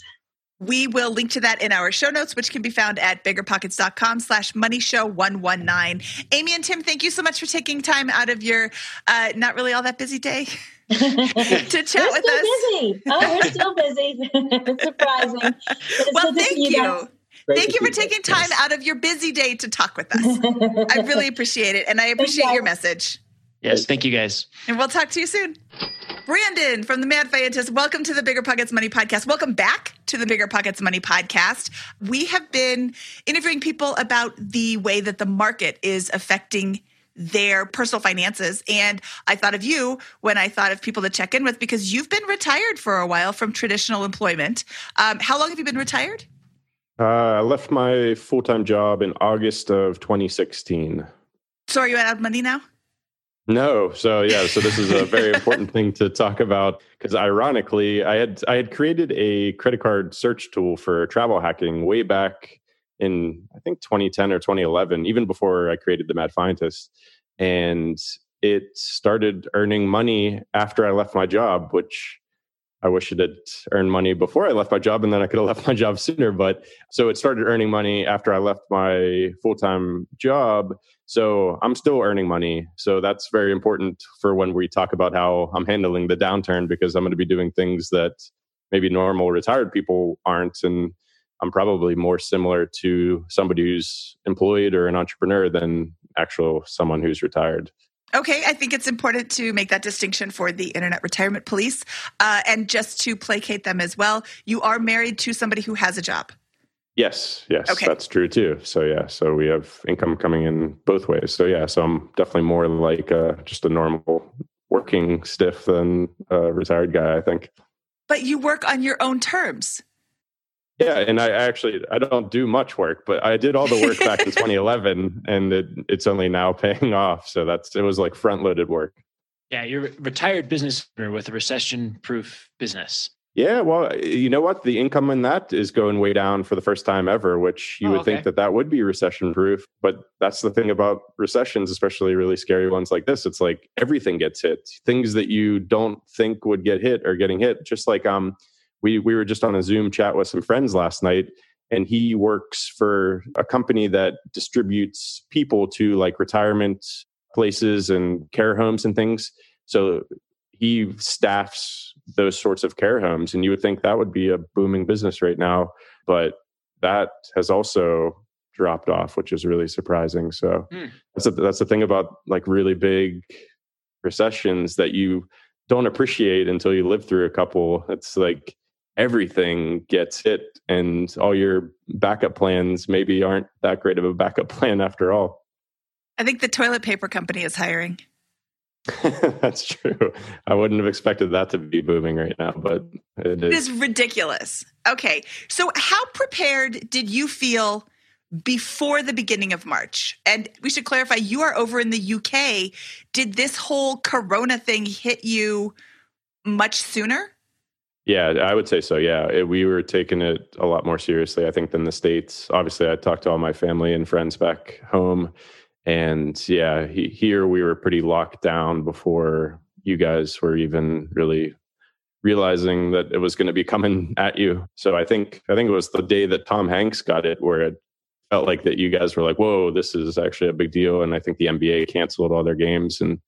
We will link to that in our show notes, which can be found at biggerpockets.com slash money show 119. Amy and Tim, thank you so much for taking time out of your uh, not really all that busy day (laughs) to chat we're with us. Busy. Oh, we're still busy. (laughs) It's surprising. It's Well, thank you. you Thank you for taking time out of your busy day to talk with us. I (laughs) really appreciate it. And I appreciate your message. Yes, thank you guys. And we'll talk to you soon. Brandon from the Mad Fientist, welcome to the Bigger Pockets Money Podcast. Welcome back to the Bigger Pockets Money Podcast. We have been interviewing people about the way that the market is affecting their personal finances. And I thought of you when I thought of people to check in with because you've been retired for a while from traditional employment. Um, how long have you been retired? Uh, I left my full time job in August of 2016. So are you out of money now? No, so yeah, so this is a very important (laughs) thing to talk about because ironically, I had I had created a credit card search tool for travel hacking way back in I think 2010 or 2011, even before I created the Mad Fientist, and it started earning money after I left my job, which I wish it had earned money before I left my job, and then I could have (laughs) left my job sooner. But so it started earning money after I left my full time job. So I'm still earning money. So that's very important for when we talk about how I'm handling the downturn because I'm going to be doing things that maybe normal retired people aren't. And I'm probably more similar to somebody who's employed or an entrepreneur than actual someone who's retired. Okay, I think it's important to make that distinction for the Internet Retirement Police. Uh, and just to placate them as well, you are married to somebody who has a job. Yes, yes, Okay. that's true too. So yeah, so we have income coming in both ways. So yeah, so I'm definitely more like uh, just a normal working stiff than a retired guy. I think. But you work on your own terms. Yeah, and I actually I don't do much work, but I did all the work back in (laughs) 2011, and it, it's only now paying off. So that's it was like front loaded work. Yeah, you're a retired business owner with a recession proof business. Yeah, well, you know what? The income in that is going way down for the first time ever, which you Oh, would okay. think that that would be recession proof. But that's the thing about recessions, especially really scary ones like this. It's like everything gets hit. Things that you don't think would get hit are getting hit. Just like um, we we were just on a Zoom chat with some friends last night, and he works for a company that distributes people to like retirement places and care homes and things. So he staffs those sorts of care homes and you would think that would be a booming business right now but that has also dropped off which is really surprising so Hmm. that's a, that's the thing about like really big recessions that you don't appreciate until you live through a couple it's like everything gets hit and all your backup plans maybe aren't that great of a backup (laughs) plan after all I think the toilet paper company is hiring. (laughs) That's true. I wouldn't have expected that to be booming right now, but it It is. is ridiculous. Okay. So, how prepared did you feel before the beginning of March? And we should clarify you are over in the UK. Did this whole corona thing hit you much sooner? Yeah, I would say so. Yeah, It- we were taking it a lot more seriously, I think, than the states. Obviously, I talked to all my family and friends back home, and yeah, he, here we were pretty locked down before you guys were even really realizing that it was going to be coming (laughs) at you. So I think I think it was the day that Tom Hanks got it where it felt like that you guys were like, "Whoa, this is actually a big deal." And I think the NBA canceled all their games, and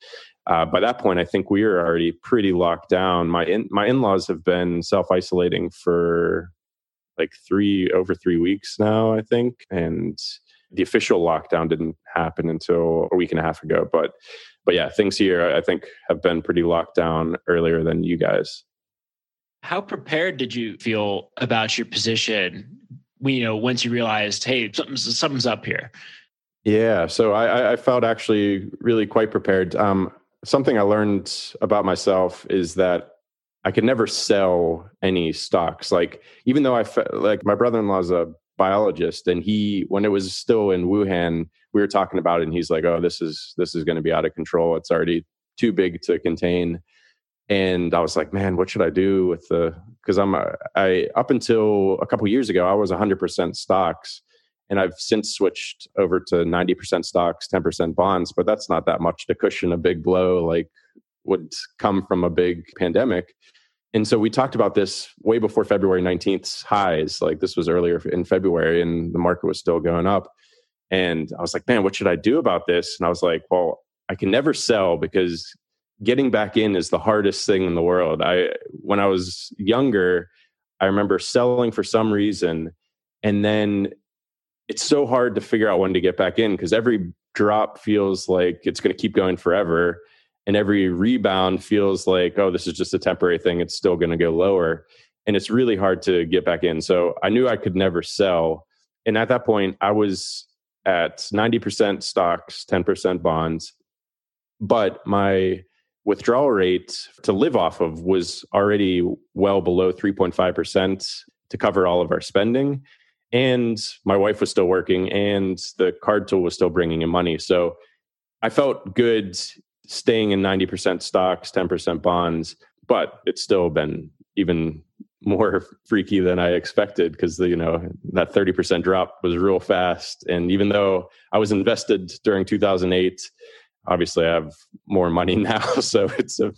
uh, by that point, I think we were already pretty locked down. My in, my in laws have been self isolating for like three over three weeks now, I think, and the official lockdown didn't happen until a week and a half ago. But but yeah, things here I think have been pretty locked down earlier than you guys. How prepared did you feel about your position? You know, once you realized, hey, something's something's up here. Yeah, so I, I- I felt actually really quite prepared. Um, something I learned about myself is that I could never sell any stocks. Like even though I fe- like my brother in law is a biologist, and he when it was still in Wuhan, we were talking about it, and he's like, "Oh, this is this is going to be out of control. It's already too big to contain." And I was like, "Man, what should I do with the?" Because I'm a- I up until a couple years ago, I was 100% stocks and I've since switched over to 90% stocks, 10% bonds, but that's not that much to cushion a big blow like would come from a big pandemic. And so we talked about this way before February 19th's highs. Like this was earlier in February and the market was still going up. And I was like, man, what should I do about this? And I was like, well, I can never sell because getting back in is the hardest thing in the world. I when I was younger, I remember selling for some reason and then it's so hard to figure out when to get back in because every drop feels like it's going to keep going forever and every rebound feels like, oh, this is just a temporary thing. It's still going to go lower. And it's really hard to get back in. So I knew I could never sell. And at that point, I was at 90% stocks, 10% bonds. But my withdrawal rate to live off of was already well below 3.5% to cover all of our spending. And my wife was still working, and the card tool was still bringing in money. So I felt good staying in 90% stocks, 10% bonds, but it's still been even (laughs) more freaky than I expected because you know that 30% drop was real fast and even though I was invested during 2008 obviously I have more money (laughs) now so it's a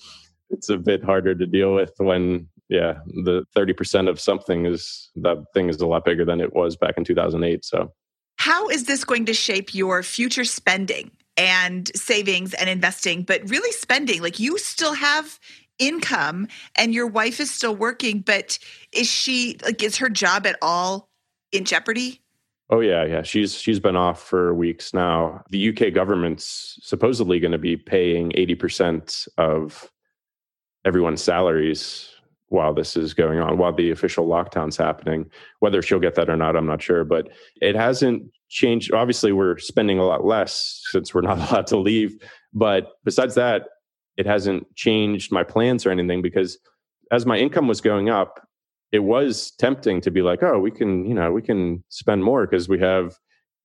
it's a bit harder to deal with when yeah the 30% of something is that thing is a lot bigger than it was back in 2008 so how is this going to shape your future spending and savings and investing, but really spending. Like you still have income and your wife is still working, but is she like is her job at all in jeopardy? Oh yeah, yeah. She's she's been off for weeks now. The UK government's supposedly going to be paying 80% of everyone's salaries while this is going on, while the official lockdown's happening. Whether she'll get that or not, I'm not sure. But it hasn't changed. Obviously, we're spending a lot less since we're not (laughs) allowed to leave. But besides that, it hasn't changed my plans or anything because as my income was going up, it was tempting to be like, oh, we can, you know, we can spend more because we have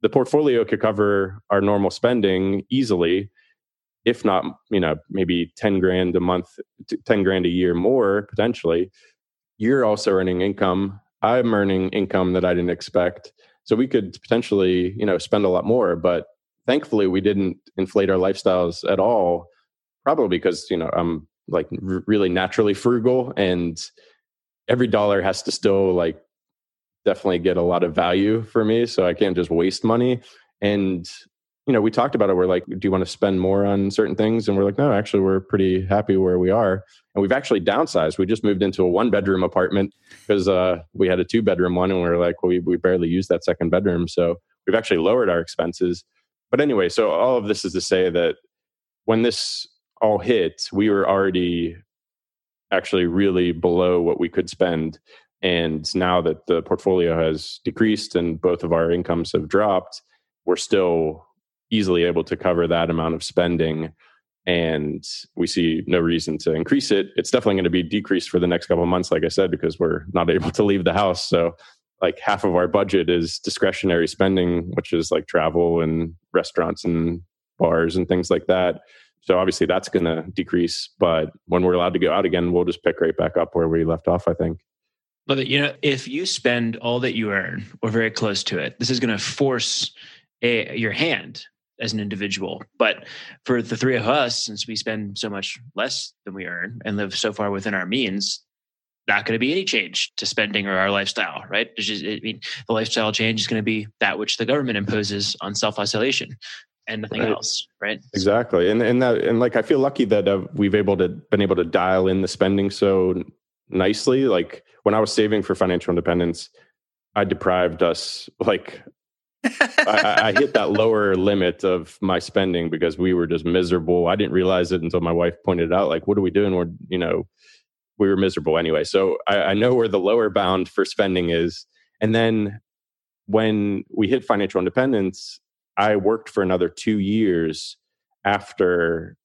the portfolio could cover our normal spending easily if not, you know, maybe 10 grand a month, 10 grand a year more potentially. You're also earning income. I'm earning income that I didn't expect. So we could potentially, you know, spend a lot more, but thankfully we didn't inflate our lifestyles at all. Probably because, you know, I'm like r- really naturally frugal and every dollar has to still like definitely get a lot of value for me. So I can't just waste money. And, you know, we talked about it. We're like, do you want to spend more on certain things? And we're like, no, actually, we're pretty happy where we are. And we've actually downsized. We just moved into a one bedroom apartment because uh, we had a two bedroom one, and we are like, well, we, we barely use that second bedroom. So we've actually lowered our expenses. But anyway, so all of this is to say that when this all hit, we were already actually really below what we could spend. And now that the portfolio has decreased and both of our incomes have dropped, we're still easily able to cover that amount of spending and we see no reason to increase it. It's definitely going to be decreased for the next couple of months, like I said, because we're not able to leave the house. So, like half of our budget is discretionary spending, which is like travel and restaurants and bars and things like that. So, obviously, that's going to decrease. But when we're allowed to go out again, we'll just pick right back up where we left off, I think. It. You know, if you spend all that you earn or very close to it, this is going to force a, your hand as an individual. But for the three of us, since we spend so much less than we earn and live so far within our means, not going to be any change to spending or our lifestyle, right? Just, I mean, the lifestyle change is going to be that which the government imposes on self isolation and nothing right. else, right? Exactly, and and that and like I feel lucky that uh, we've able to been able to dial in the spending so nicely. Like when I was saving for financial independence, I deprived us like I, I, hit that lower limit of my spending because we were just miserable. I didn't realize it until my wife pointed out, like, what are we doing? We're, you know, we were miserable anyway. So I, I know where the lower bound for spending is. And then when we hit financial independence, I worked for another two years after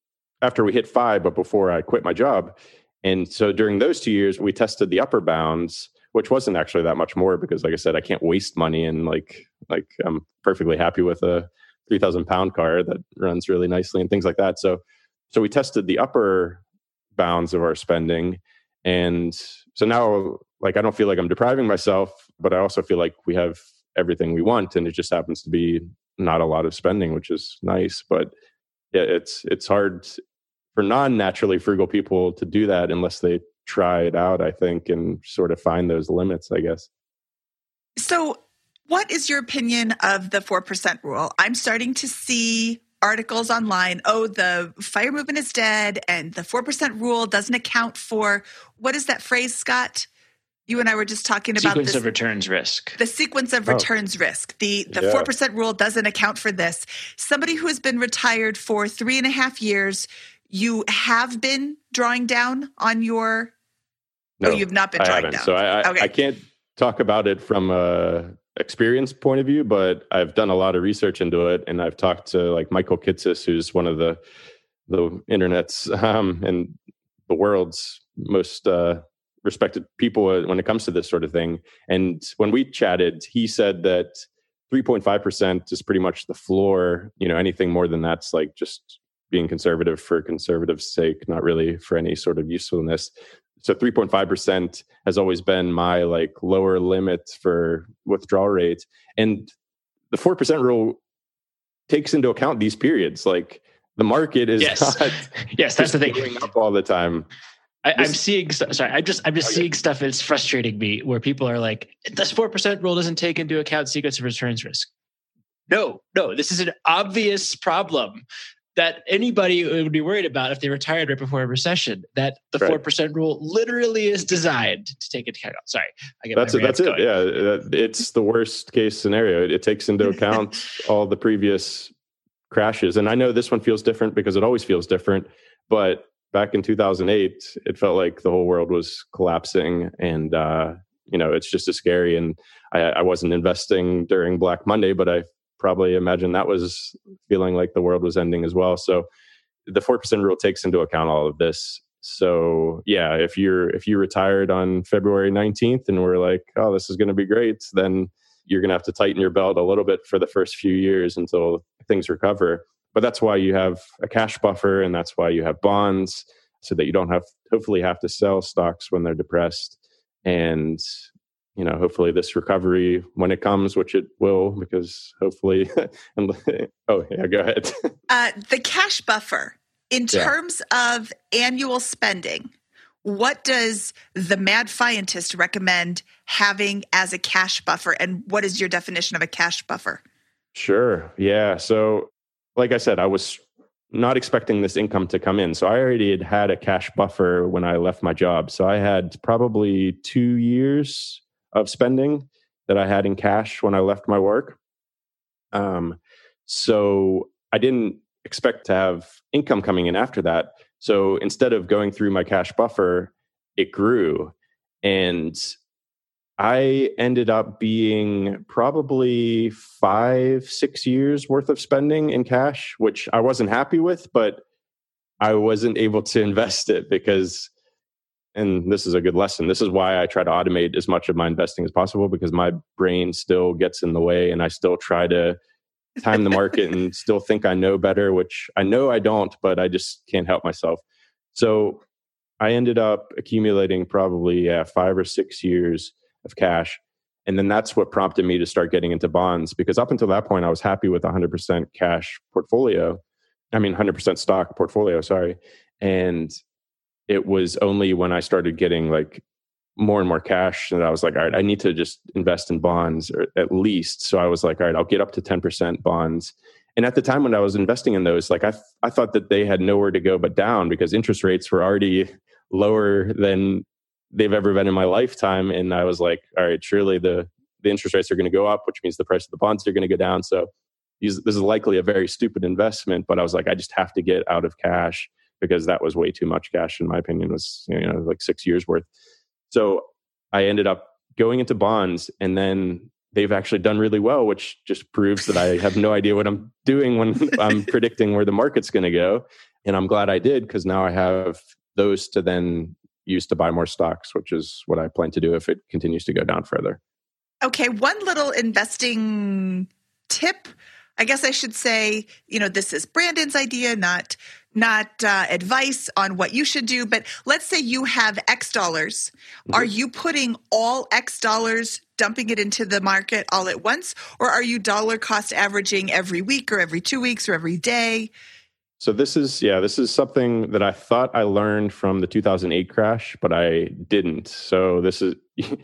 after we hit FI, but before I quit my job. And so during those two years, we tested the upper bounds which wasn't actually that much more because like i said i can't waste money and like like i'm perfectly happy with a 3000 pound car that runs really nicely and things like that. So so we tested the upper bounds of our spending and so now like i don't feel like i'm depriving myself but i also feel like we have everything we want and it just happens to be not a lot of spending which is nice but yeah, it's it's hard for non-naturally frugal people to do that unless they try it out, I think, and sort of find those limits, I guess. So, what is your opinion of the 4% rule? I'm starting to see articles online oh, the fire movement is dead and the 4% rule doesn't account for what is that phrase, Scott? You and I were just talking about sequence this, of returns risk. The sequence of oh. returns oh. risk. The the four yeah. percent rule doesn't account for this. Somebody who has been retired for three and a half years you have been drawing down on your. No, oh, you've not been I haven't. down. So I, I, Okay. I can't talk about it from a experience point of view, but I've done a lot of research into it, and I've talked to like Michael Kitces, who's one of the the internet's (laughs) um, and the world's most uh, respected people when it comes to this sort of thing. And when we chatted, he said that 3.5% is pretty much the floor. You know, anything more than that's like just being conservative for conservative's sake, not really for any sort of usefulness. So 3.5% has always been my like lower limit for withdrawal rate. And the 4% rule takes into account these periods. Like the market is Yes. not (laughs) yes, that's the thing. going up all the time. I, I'm seeing. Sorry, I'm just. I'm just seeing stuff. It's frustrating me where people are like, "This four percent rule doesn't take into account sequence of returns risk." No, no, this is an obvious problem that anybody would be worried about if they retired right before a recession. That the Right. four percent rule literally is designed to take into account. Sorry, I get That's it. That's rants it. Yeah, it's the worst case scenario. It, it takes into (laughs) account all the previous crashes, and I know this one feels different because it always feels different. But back in 2008, it felt like the whole world was collapsing, and uh, you know, it's just as scary. And I, I wasn't investing during Black Monday, but I probably imagine that was feeling like the world was ending as well. So the four percent rule takes into account all of this. So yeah, if you're if you retired on February 19th and we're like, oh, this is going to be great, then you're going to have to tighten your belt a little bit for the first few years until things recover. But that's why you have a cash buffer and that's why you have bonds so that you don't have hopefully have to sell stocks when they're depressed and you know hopefully this recovery when it comes which it will because hopefully (laughs) and (laughs) oh yeah go ahead (laughs) Uh, the cash buffer, in Yeah. terms of annual spending, what does the Mad Fientist recommend having as a cash buffer? And what is your definition of a cash buffer? Sure. Yeah. So, like I said, I was not expecting this income to come in. So, I already had had a cash buffer when I left my job. So, I had probably two years of spending that I had in cash when I left my work. Um, so, I didn't expect to have income coming in after that. So, instead of going through my cash buffer, it grew. And I ended up being probably five, six years worth of spending in cash, which I wasn't happy with, but I wasn't able to invest it because, and this is a good lesson. This is why I try to automate as much of my investing as possible because my brain still gets in the way and I still try to time the market and (laughs) still think I know better, which I know I don't, but I just can't help myself. So I ended up accumulating probably yeah, five or six years of cash. And then that's what prompted me to start getting into bonds because up until that point, I was happy with 100% cash portfolio. I mean, 100% stock portfolio, sorry. And it was only when I started getting like more and more cash that I was like, all right, I need to just invest in bonds or at least. So I was like, all right, I'll get up to 10% bonds. And at the time when I was investing in those, like I, I thought that they had nowhere to go but down because interest rates were already lower than they've ever been in my lifetime. And I was like, all right, surely the, the interest rates are going to go up, which means the price of the bonds are going to go down. So this is likely a very stupid investment. But I was like, I just have to get out of cash because that was way too much cash, in my opinion, was you know like six years worth. So I ended up going into bonds, and then they've actually done really well, which just proves that I have no idea what I'm doing when I'm (laughs) predicting where the market's going to go. And I'm glad I did because now I have those to then use to buy more stocks, which is what I plan to do if it continues to go down further. Okay, one little investing tip. I guess I should say, you know, this is Brandon's idea, not not uh, advice on what you should do. But let's say you have X dollars. Are you putting all X dollars, dumping it into the market all at once, or are you dollar cost averaging every week, or every two weeks, or every day? So this is yeah, this is something that I thought I learned from the 2008 crash, but I didn't. So this is (laughs)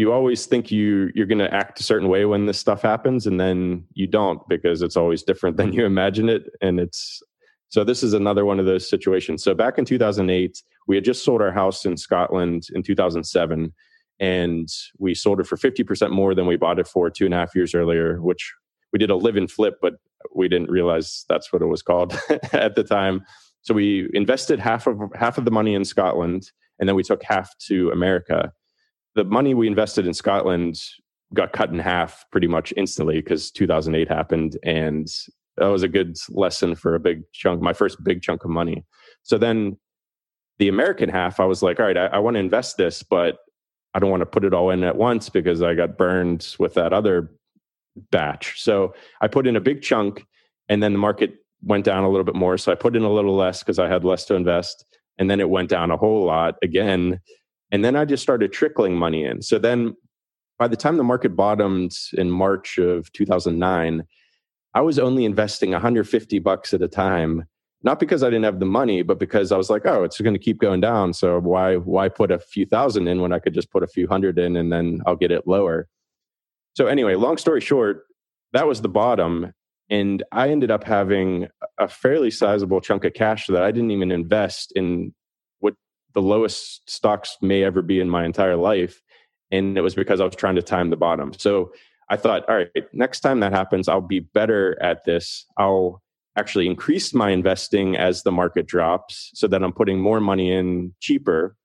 you always think you you're going to act a certain way when this stuff happens and then you don't because it's always different than you imagine it and it's so this is another one of those situations. So back in 2008, we had just sold our house in Scotland in 2007 and we sold it for 50% more than we bought it for two and a half years earlier, which we did a live and flip, but we didn't realize that's what it was called (laughs) at the time. So we invested half of half of the money in Scotland, and then we took half to America. The money we invested in Scotland got cut in half pretty much instantly because 2008 happened, and that was a good lesson for a big chunk, my first big chunk of money. So then the American half, I was like, all right, I, I want to invest this, but I don't want to put it all in at once because I got burned with that other batch. So I put in a big chunk and then the market went down a little bit more. So I put in a little less because I had less to invest. And then it went down a whole lot again. And then I just started trickling money in. So then by the time the market bottomed in March of 2009, I was only investing 150 bucks at a time, not because I didn't have the money, but because I was like, oh, it's going to keep going down. So why why put a few thousand in when I could just put a few hundred in and then I'll get it lower. So anyway, long story short, that was the bottom and I ended up having a fairly sizable chunk of cash that I didn't even invest in the lowest stocks may ever be in my entire life and it was because I was trying to time the bottom. So I thought, all right, next time that happens, I'll be better at this. I'll actually increase my investing as the market drops so that I'm putting more money in cheaper.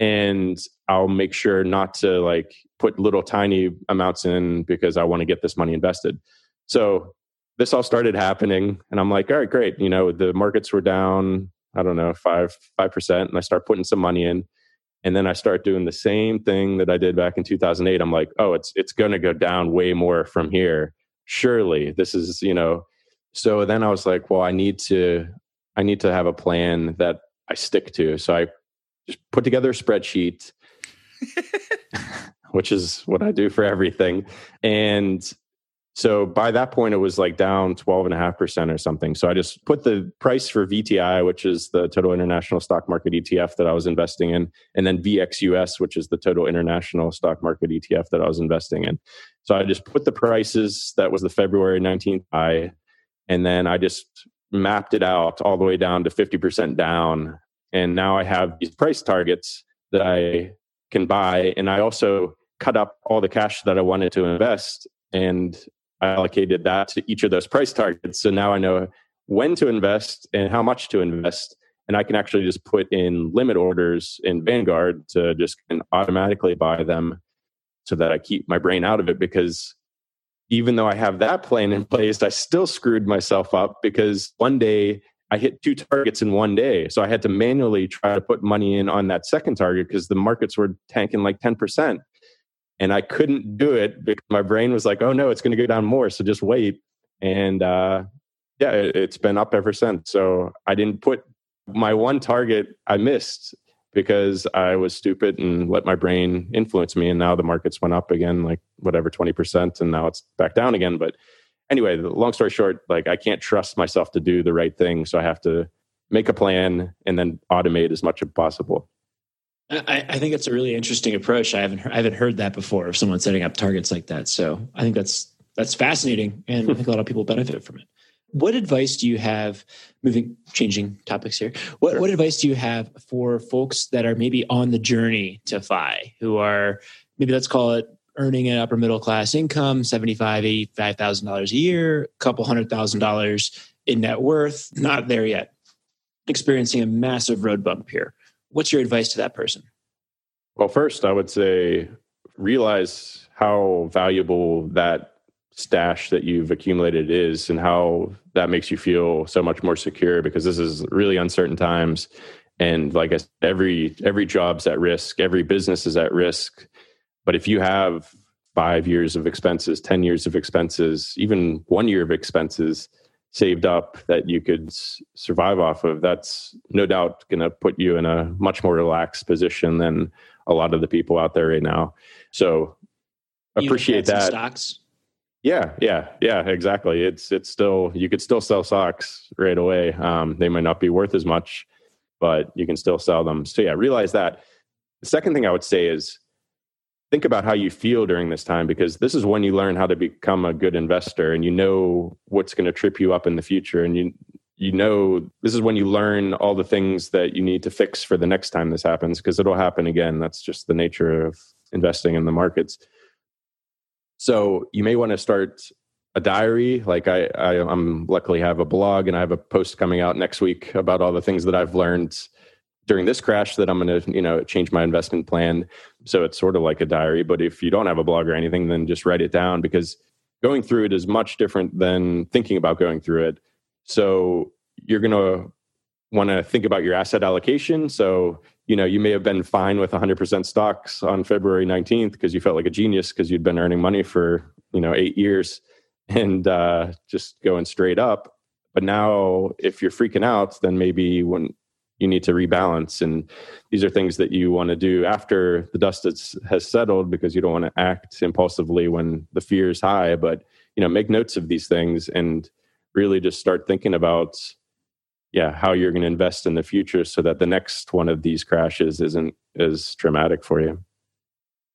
And I'll make sure not to like put little tiny amounts in because I want to get this money invested. So this all started happening and I'm like, all right, great. You know, the markets were down, I don't know, five, five percent. And I start putting some money in and then I start doing the same thing that I did back in 2008. I'm like, oh, it's it's going to go down way more from here. Surely, this is you know. So then I was like, well, I need to I need to have a plan that I stick to. So I just put together a spreadsheet, (laughs) which is what I do for everything, and so by that point, it was like down 12.5% or something. So I just put the price for VTI, which is the total international stock market ETF that I was investing in, and then VXUS, which is the total international stock market ETF that I was investing in. So I just put the prices, that was the February 19th high, and then I just mapped it out all the way down to 50% down. And now I have these price targets that I can buy. And I also cut up all the cash that I wanted to invest and I allocated that to each of those price targets. So now I know when to invest and how much to invest. And I can actually just put in limit orders in Vanguard to just automatically buy them so that I keep my brain out of it. Because even though I have that plan in place, I still screwed myself up because one day I hit two targets in one day. So I had to manually try to put money in on that second target because the markets were tanking like 10% and I couldn't do it because my brain was like, "Oh no, it's going to go down more, so just wait." And uh, yeah, it, it's been up ever since. So I didn't put my one target. I missed because I was stupid and let my brain influence me. And now the markets went up again, like whatever twenty percent, and now it's back down again. But anyway, long story short, like I can't trust myself to do the right thing, so I have to make a plan and then automate as much as possible. I, I, think it's a really interesting approach. I haven't I haven't heard that before of someone setting up targets like that. So I think that's that's fascinating, and I think a lot of people benefit from it. What advice do you have? Moving, changing topics here. What sure. what advice do you have for folks that are maybe on the journey to FI, who are maybe let's call it earning an upper middle class income, seventy five, eighty five thousand dollars a year, a couple hundred thousand dollars in net worth, not there yet, experiencing a massive road bump here what's your advice to that person? Well, first, I would say realize how valuable that stash that you've accumulated is and how that makes you feel so much more secure because this is really uncertain times and like I said, every every job's at risk every business is at risk but if you have five years of expenses 10 years of expenses even one year of expenses saved up that you could survive off of, that's no doubt going to put you in a much more relaxed position than a lot of the people out there right now. So appreciate that. Stocks. Yeah, yeah, yeah, exactly. It's it's still you could still sell socks right away. Um, they might not be worth as much, but you can still sell them. So yeah, realize that. The second thing I would say is think about how you feel during this time because this is when you learn how to become a good investor and you know what's going to trip you up in the future and you you know this is when you learn all the things that you need to fix for the next time this happens because it'll happen again that's just the nature of investing in the markets so you may want to start a diary. Like I, I I'm luckily have a blog and I have a post coming out next week about all the things that I've learned during this crash that I'm going to, you know, change my investment plan. So it's sort of like a diary. But if you don't have a blog or anything, then just write it down because going through it is much different than thinking about going through it. So you're going to want to think about your asset allocation. So, you know, you may have been fine with 100% stocks on February 19th because you felt like a genius because you'd been earning money for, you know, eight years and uh, just going straight up. But now, if you're freaking out, then maybe when you need to rebalance, and these are things that you want to do after the dust has settled because you don't want to act impulsively when the fear is high. But you know, make notes of these things and really just start thinking about yeah how you're going to invest in the future so that the next one of these crashes isn't as traumatic for you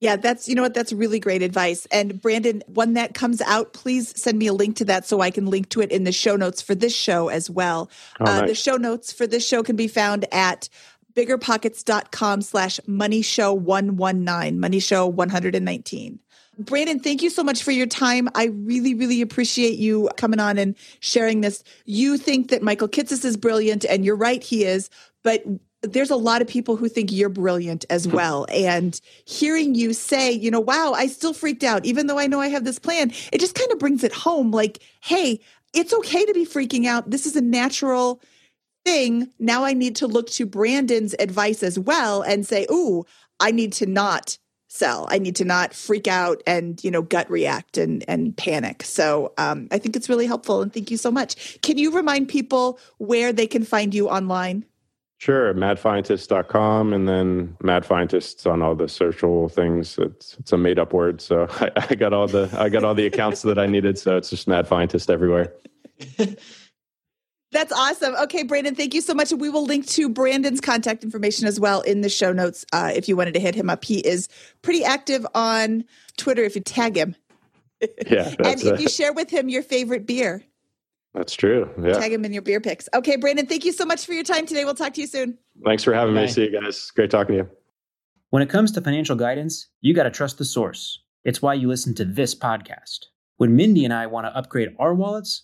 yeah, that's, you know what, that's really great advice. And Brandon, when that comes out, please send me a link to that so I can link to it in the show notes for this show as well. Uh. The show notes for this show can be found at biggerpockets.com slash money show 119, money show 119. Brandon, thank you so much for your time. I really, really appreciate you coming on and sharing this. You think that Michael Kitces is brilliant, and you're right, he is. But there's a lot of people who think you're brilliant as hmm. well. And hearing you say, you know, wow, I still freaked out, even though I know I have this plan, it just kind of brings it home like, hey, it's okay to be freaking out. This is a natural thing. Now I need to look to Brandon's advice as well and say, ooh, I need to not sell. I need to not freak out and, you know, gut react and, and panic. So um, I think it's really helpful. And thank you so much. Can you remind people where they can find you online? Sure, madfientist.com and then madfientists on all the social things. It's it's a made up word, so (laughs) I, I got all the I got all the accounts that I needed. So it's just madfientist everywhere. (laughs) That's awesome. Okay, Brandon, thank you so much. We will link to Brandon's contact information as well in the show notes uh, if you wanted to hit him up. He is pretty active on Twitter if you tag him. Yeah. (laughs) and if you share with him your favorite beer. That's true. Yeah. Tag him in your beer picks. Okay, Brandon, thank you so much for your time today. We'll talk to you soon. Thanks for having Bye. me. See you guys. Great talking to you. When it comes to financial guidance, you got to trust the source. It's why you listen to this podcast. When Mindy and I want to upgrade our wallets,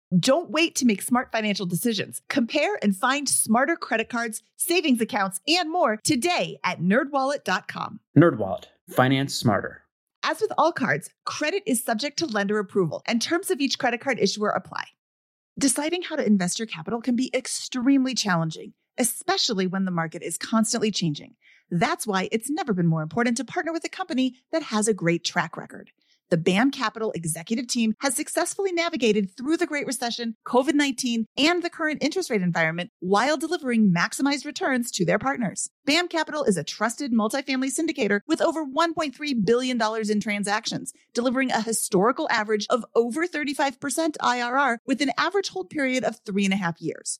Don't wait to make smart financial decisions. Compare and find smarter credit cards, savings accounts, and more today at nerdwallet.com. Nerdwallet, finance smarter. As with all cards, credit is subject to lender approval, and terms of each credit card issuer apply. Deciding how to invest your capital can be extremely challenging, especially when the market is constantly changing. That's why it's never been more important to partner with a company that has a great track record. The BAM Capital executive team has successfully navigated through the Great Recession, COVID 19, and the current interest rate environment while delivering maximized returns to their partners. BAM Capital is a trusted multifamily syndicator with over $1.3 billion in transactions, delivering a historical average of over 35% IRR with an average hold period of three and a half years.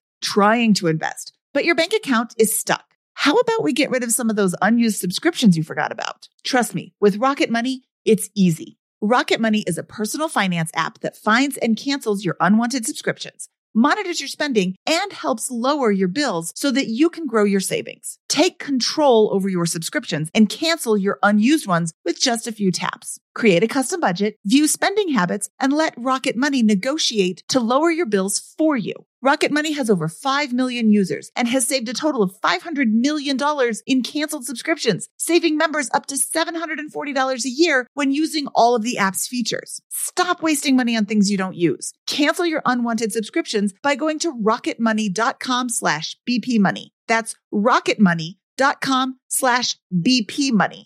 trying to invest, but your bank account is stuck. How about we get rid of some of those unused subscriptions you forgot about? Trust me, with Rocket Money, it's easy. Rocket Money is a personal finance app that finds and cancels your unwanted subscriptions, monitors your spending, and helps lower your bills so that you can grow your savings. Take control over your subscriptions and cancel your unused ones with just a few taps. Create a custom budget, view spending habits, and let Rocket Money negotiate to lower your bills for you. Rocket Money has over 5 million users and has saved a total of $500 million in canceled subscriptions, saving members up to $740 a year when using all of the app's features. Stop wasting money on things you don't use. Cancel your unwanted subscriptions by going to rocketmoney.com slash bpmoney. That's rocketmoney.com slash bpmoney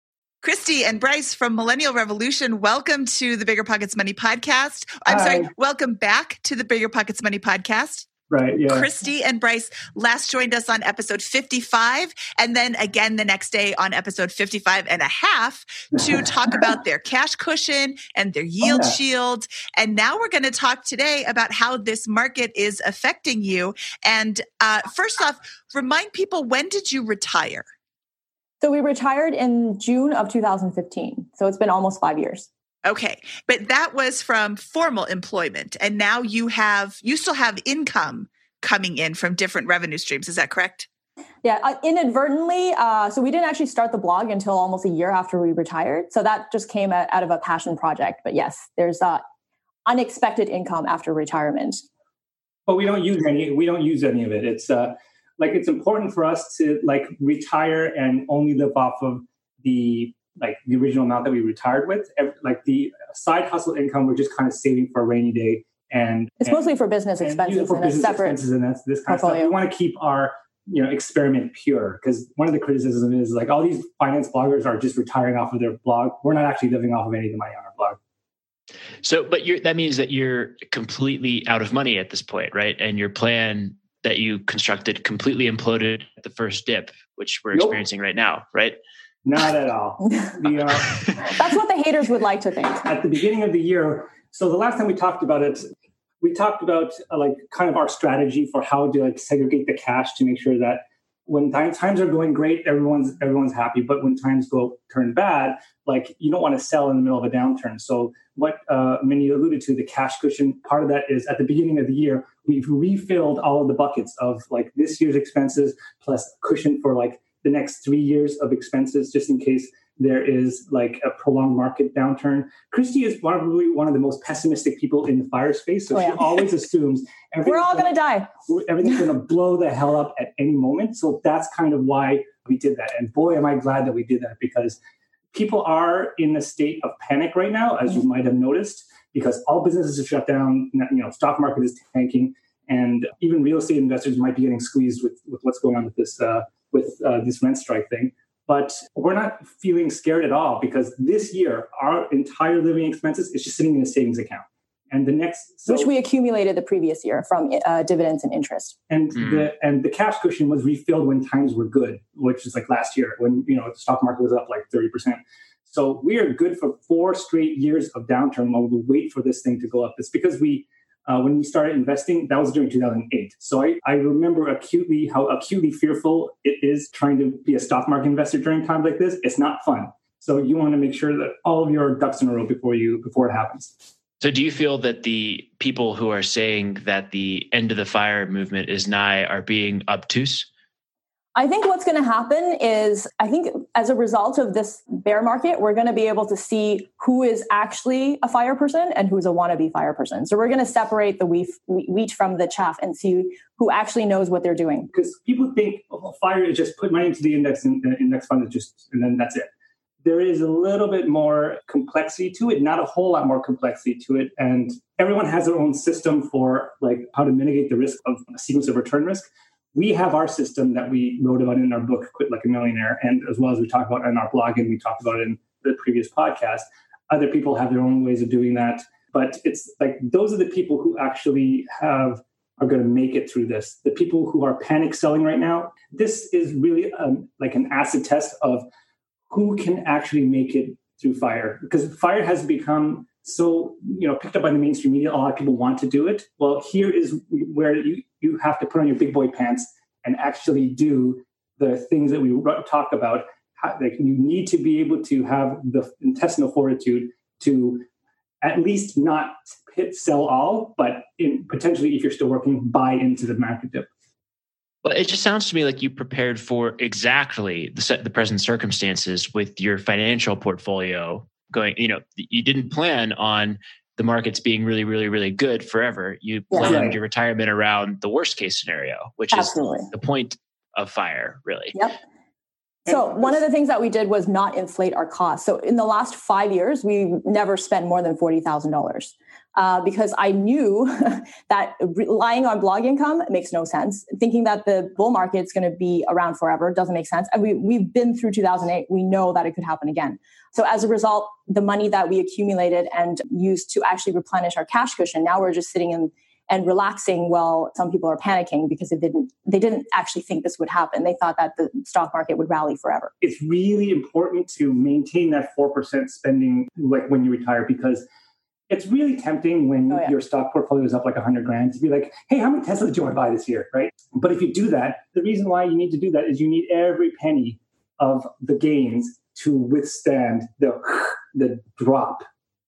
Kristy and Bryce from Millennial Revolution, welcome to the Bigger Pockets Money podcast. I'm Hi. sorry, welcome back to the Bigger Pockets Money podcast. Right. Yeah. Kristy and Bryce last joined us on episode 55 and then again the next day on episode 55 and a half to (laughs) talk about their cash cushion and their yield yeah. shield. And now we're going to talk today about how this market is affecting you. And uh, first off, remind people when did you retire? So we retired in June of 2015. So it's been almost five years. Okay. But that was from formal employment. And now you have, you still have income coming in from different revenue streams. Is that correct? Yeah, uh, inadvertently. Uh, so we didn't actually start the blog until almost a year after we retired. So that just came out out of a passion project. But yes, there's uh, unexpected income after retirement. But we don't use any. We don't use any of it. It's uh, like it's important for us to like retire and only live off of the like the original amount that we retired with. Like the side hustle income, we're just kind of saving for a rainy day. And It's and- mostly for business and expenses for and a business separate. expenses and that's this kind of stuff. We want to keep our you know experiment pure because one of the criticisms is like all these finance bloggers are just retiring off of their blog. We're not actually living off of any of the money on our blog. So, but you're, that means that you're completely out of money at this point, right? And your plan that you constructed completely imploded at the first dip, which we're Nope. experiencing right now, right? Not at all. (laughs) the, uh, That's what the haters would like to think. at the beginning of the year. So the last time we talked about it, we talked about uh, like kind of our strategy for how to like segregate the cash to make sure that when times times are going great, everyone's everyone's happy. But when times go turn bad, like you don't want to sell in the middle of a downturn. So what uh, Mindy alluded to, the cash cushion part of that is at the beginning of the year, we've refilled all of the buckets of like this year's expenses plus cushion for like the next three years of expenses, just in case there is like a prolonged market downturn. Kristy is probably one of the most pessimistic people in the fire space, so Oh, she always assumes (laughs) We're all going to die. everything's going to (laughs) blow the hell up at any moment. So that's kind of why we did that. And boy, am I glad that we did that because people are in a state of panic right now, as you might have noticed, because all businesses are shut down. You know, stock market is tanking, and even real estate investors might be getting squeezed with, with what's going on with this uh, with uh, this rent strike thing. But we're not feeling scared at all because this year our entire living expenses is just sitting in a savings account, and the next so, which we accumulated the previous year from uh, dividends and interest. and Mm. the and the cash cushion was refilled when times were good, which is like last year when you know the stock market was up like thirty percent. So we are good for four straight years of downturn while we wait for this thing to go up. It's because we uh, when we started investing, that was during 2008. So I, I remember acutely how acutely fearful it is trying to be a stock market investor during times like this. It's not fun. So you want to make sure that all of your ducks in a row before you before it happens. So, do you feel that the people who are saying that the end of the fire movement is nigh are being obtuse? I think what's going to happen is I think as a result of this bear market, we're going to be able to see who is actually a fire person and who's a wannabe fire person. So we're going to separate the wheat, from the chaff and see who actually knows what they're doing. Because people think oh, fire is just put money into the index and the index fund is just, and then that's it. There is a little bit more complexity to it, not a whole lot more complexity to it. And everyone has their own system for like how to mitigate the risk of a sequence of return risk we have our system that we wrote about in our book, Quit Like a Millionaire, and as well as we talk about in our blog and we talked about in the previous podcast. Other people have their own ways of doing that, but it's like those are the people who actually have are going to make it through this. The people who are panic selling right now, this is really um, like an acid test of who can actually make it through fire because fire has become so you know picked up by the mainstream media a lot of people want to do it. Well here is where you you have to put on your big boy pants and actually do the things that we talk about. Like you need to be able to have the intestinal fortitude to at least not hit sell all but in potentially if you're still working buy into the market dip. Well, it just sounds to me like you prepared for exactly the, the present circumstances with your financial portfolio going you know you didn't plan on the markets being really really really good forever you yeah. planned right. your retirement around the worst case scenario which Absolutely. is the point of fire really yep so one of the things that we did was not inflate our costs. So in the last five years, we never spent more than forty thousand uh, dollars because I knew (laughs) that relying on blog income makes no sense. Thinking that the bull market is going to be around forever doesn't make sense. And we we've been through two thousand eight. We know that it could happen again. So as a result, the money that we accumulated and used to actually replenish our cash cushion, now we're just sitting in and relaxing while some people are panicking because they didn't they didn't actually think this would happen. They thought that the stock market would rally forever. It's really important to maintain that 4% spending like when you retire because it's really tempting when oh, yeah. your stock portfolio is up like 100 grand to be like, hey, how many Teslas do you want to buy this year? Right. But if you do that, the reason why you need to do that is you need every penny of the gains to withstand the, the drop.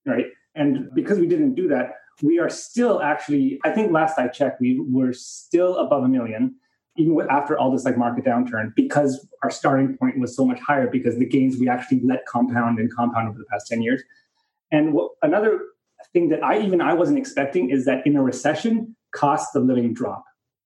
Right. And because we didn't do that, we are still actually, I think last I checked, we were still above a million, even after all this like market downturn, because our starting point was so much higher because the gains we actually let compound and compound over the past 10 years. And what, another thing that I even I wasn't expecting is that in a recession, costs of living drop.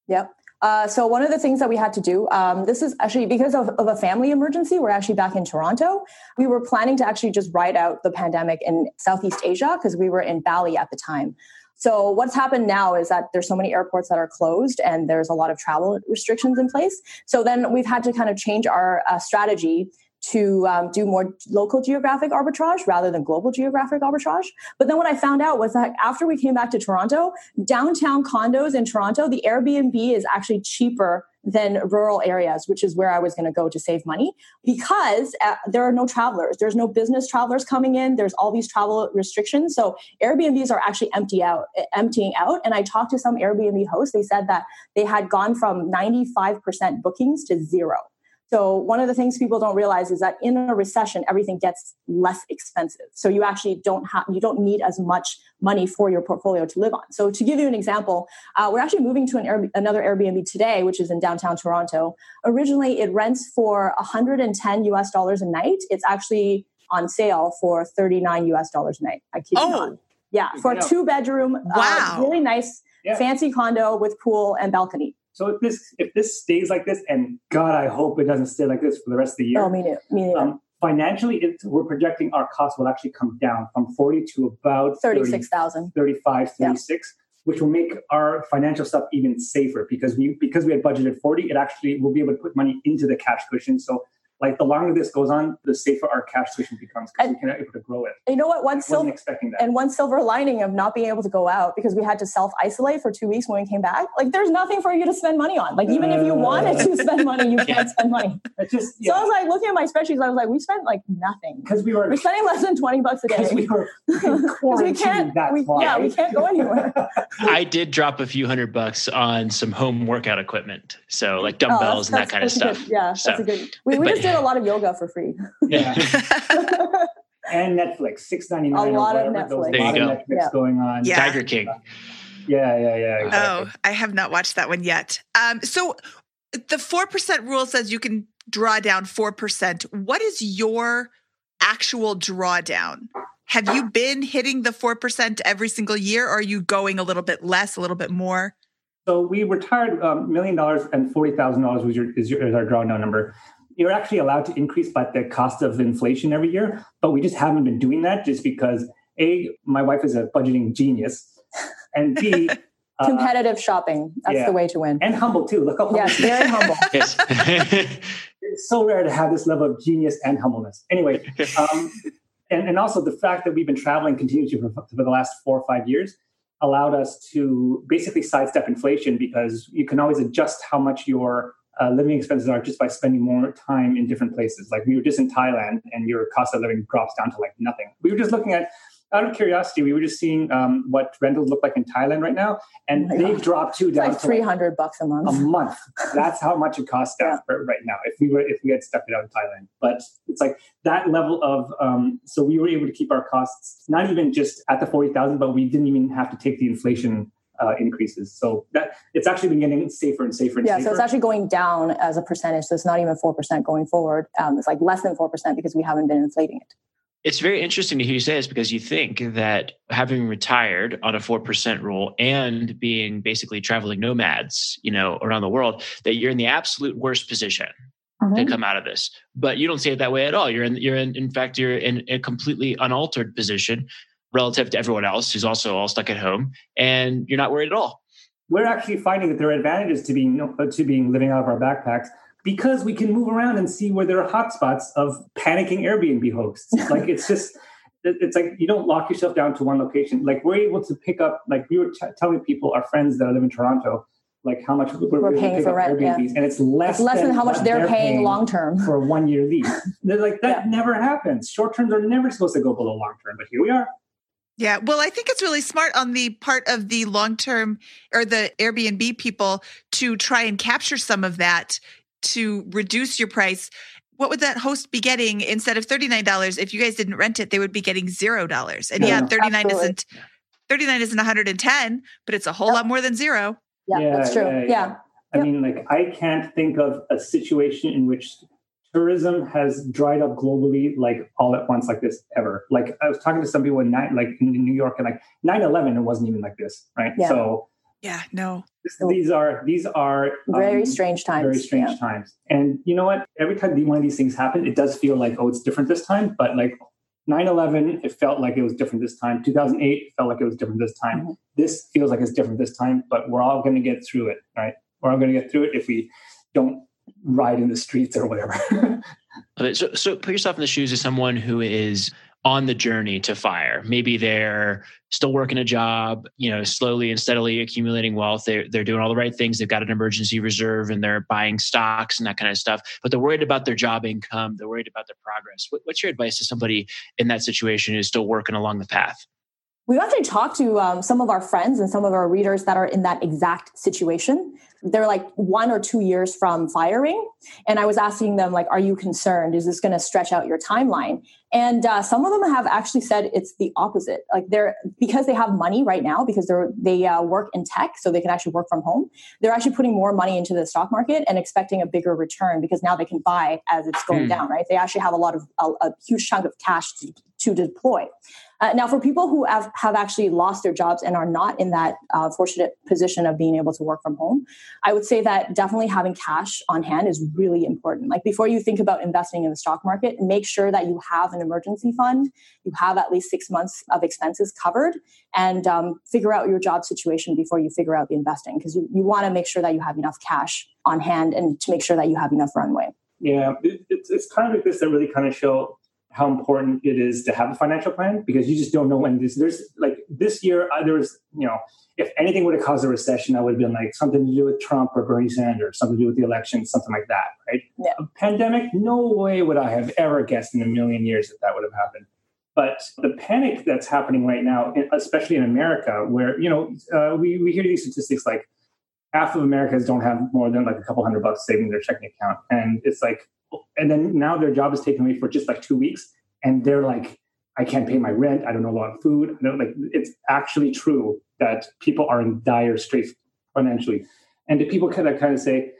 Yep. Uh, so one of the things that we had to do, um, this is actually because of, of, a family emergency. We're actually back in Toronto. We were planning to actually just ride out the pandemic in Southeast Asia because we were in Bali at the time. So what's happened now is that there's so many airports that are closed and there's a lot of travel restrictions in place. So then we've had to kind of change our uh, strategy to um, do more local geographic arbitrage rather than global geographic arbitrage. But then what I found out was that after we came back to Toronto, downtown condos in Toronto, the Airbnb is actually cheaper than rural areas, which is where I was going to go to save money because uh, there are no travelers. There's no business travelers coming in. There's all these travel restrictions. So Airbnbs are actually empty out, emptying out. And I talked to some Airbnb hosts. They said that they had gone from 95% bookings to zero. So one of the things people don't realize is that in a recession, everything gets less expensive. So you actually don't have, you don't need as much money for your portfolio to live on. So to give you an example, uh, we're actually moving to an Air, another Airbnb today, which is in downtown Toronto. Originally, it rents for 110 US dollars a night. It's actually on sale for 39 US dollars a night. I kid oh. you not. Yeah, for a two bedroom, uh, wow. Uh, really nice, yeah. fancy condo with pool and balcony. So if this if this stays like this, and God, I hope it doesn't stay like this for the rest of the year. Oh, me too. Me too. Um, financially, it, we're projecting our costs will actually come down from 40 to about 36,000, 35, 36, yeah. which will make our financial stuff even safer because we because we had budgeted 40, it actually will be able to put money into the cash cushion. So like the longer this goes on, the safer our cash position becomes because we can able to grow it. You know what? One silver expecting that. And one silver lining of not being able to go out because we had to self isolate for two weeks when we came back. Like there's nothing for you to spend money on. Like even uh, if you wanted to (laughs) spend money, you can't spend money. (laughs) Just yeah. so I was like looking at my spreadsheets. I was like, we spent like nothing because we were we're spending less than twenty bucks a day. Because we were (laughs) we can't. We, yeah, we can't go anywhere. I did drop a few hundred bucks on some home workout equipment, so like oh, dumbbells oh, and that kind of stuff. Good, yeah, so, that's a good. We, we but, just did a lot of yoga for free. Yeah. (laughs) (laughs) and Netflix, six ninety nine. A lot of Netflix. There you go. Netflix yeah. going on. Yeah. Tiger King. Yeah, yeah, yeah. Exactly. Oh, I have not watched that one yet. Um, so the 4% rule says you can draw down 4%. What is your actual drawdown? Have you been hitting the 4% every single year or are you going a little bit less, a little bit more? So we retired a um, million dollars and forty thousand dollars was your is, your is our drawdown number. You're actually allowed to increase by the cost of inflation every year, but we just haven't been doing that just because a my wife is a budgeting genius, and b (laughs) uh, competitive shopping that's yeah. the way to win and humble too. Look how humble yes, very humble. (laughs) yes. (laughs) it's so rare to have this level of genius and humbleness. Anyway, um, and and also the fact that we've been traveling continuously for, for the last four or five years allowed us to basically sidestep inflation because you can always adjust how much your uh, living expenses are just by spending more time in different places. Like we were just in Thailand and your cost of living drops down to like nothing. We were just looking at out of curiosity, we were just seeing um, what rentals look like in Thailand right now, and oh they've dropped to down like three hundred bucks a month. A month. That's how much it costs yeah. right now. If we were if we had stuck it out in Thailand, but it's like that level of. Um, so we were able to keep our costs not even just at the forty thousand, but we didn't even have to take the inflation uh, increases. So that it's actually been getting safer and safer and yeah, safer. so it's actually going down as a percentage. So it's not even four percent going forward. Um, it's like less than four percent because we haven't been inflating it. It's very interesting to hear you say this because you think that having retired on a 4% rule and being basically traveling nomads, you know, around the world, that you're in the absolute worst position mm-hmm. to come out of this. But you don't see it that way at all. You're in, you're in, in fact, you're in a completely unaltered position relative to everyone else who's also all stuck at home and you're not worried at all. We're actually finding that there are advantages to being, uh, to being living out of our backpacks because we can move around and see where there are hotspots of panicking Airbnb hosts. (laughs) like it's just, it's like you don't lock yourself down to one location. Like we're able to pick up, like we were t- telling people, our friends that live in Toronto, like how much we're, we're paying for rent, yeah. and it's less, it's less than, than, how much they're, they're paying, paying long term (laughs) for a one year lease. they're like that yeah. never happens. Short terms are never supposed to go below long term, but here we are. Yeah, well, I think it's really smart on the part of the long term or the Airbnb people to try and capture some of that to reduce your price, what would that host be getting instead of $39 if you guys didn't rent it they would be getting $0 and yeah, 39 Absolutely. isn't 39 isn't 110 but it's a whole yep. lot more than zero yeah, yeah that's true yeah, yeah. yeah. i yep. mean like i can't think of a situation in which tourism has dried up globally like all at once like this ever like i was talking to some people in night like in new york and like 9-11 it wasn't even like this right yeah. so yeah no these are these are very um, strange times. Very strange yeah. times. And you know what? Every time one of these things happen, it does feel like oh, it's different this time. But like 9-11, it felt like it was different this time. 2008 felt like it was different this time. Mm-hmm. This feels like it's different this time. But we're all going to get through it, right? We're all going to get through it if we don't ride in the streets or whatever. (laughs) so, so put yourself in the shoes of someone who is on the journey to fire. Maybe they're still working a job, you know, slowly and steadily accumulating wealth. They're, they're doing all the right things. They've got an emergency reserve and they're buying stocks and that kind of stuff, but they're worried about their job income. They're worried about their progress. What, what's your advice to somebody in that situation who's still working along the path? We've actually talked to um, some of our friends and some of our readers that are in that exact situation. They're like one or two years from firing. And I was asking them, like, are you concerned? Is this going to stretch out your timeline? And uh, some of them have actually said it's the opposite. Like they're because they have money right now because they're they uh, work in tech, so they can actually work from home. They're actually putting more money into the stock market and expecting a bigger return because now they can buy as it's going mm. down. Right? They actually have a lot of a, a huge chunk of cash to, to deploy. Uh, now, for people who have, have actually lost their jobs and are not in that uh, fortunate position of being able to work from home, I would say that definitely having cash on hand is really important. Like before you think about investing in the stock market, make sure that you have an emergency fund, you have at least six months of expenses covered, and um, figure out your job situation before you figure out the investing because you, you want to make sure that you have enough cash on hand and to make sure that you have enough runway. Yeah, it, it's, it's kind of like this that really kind of show how important it is to have a financial plan because you just don't know when this there's like this year uh, there was you know if anything would have caused a recession i would have been like something to do with trump or bernie sanders something to do with the election something like that right yeah. a pandemic no way would i have ever guessed in a million years that that would have happened but the panic that's happening right now especially in america where you know uh, we, we hear these statistics like half of americans don't have more than like a couple hundred bucks saving in their checking account and it's like and then now their job is taken away for just like two weeks and they're like i can't pay my rent i don't know a lot of food like it's actually true that people are in dire straits financially and do people kind of kind of say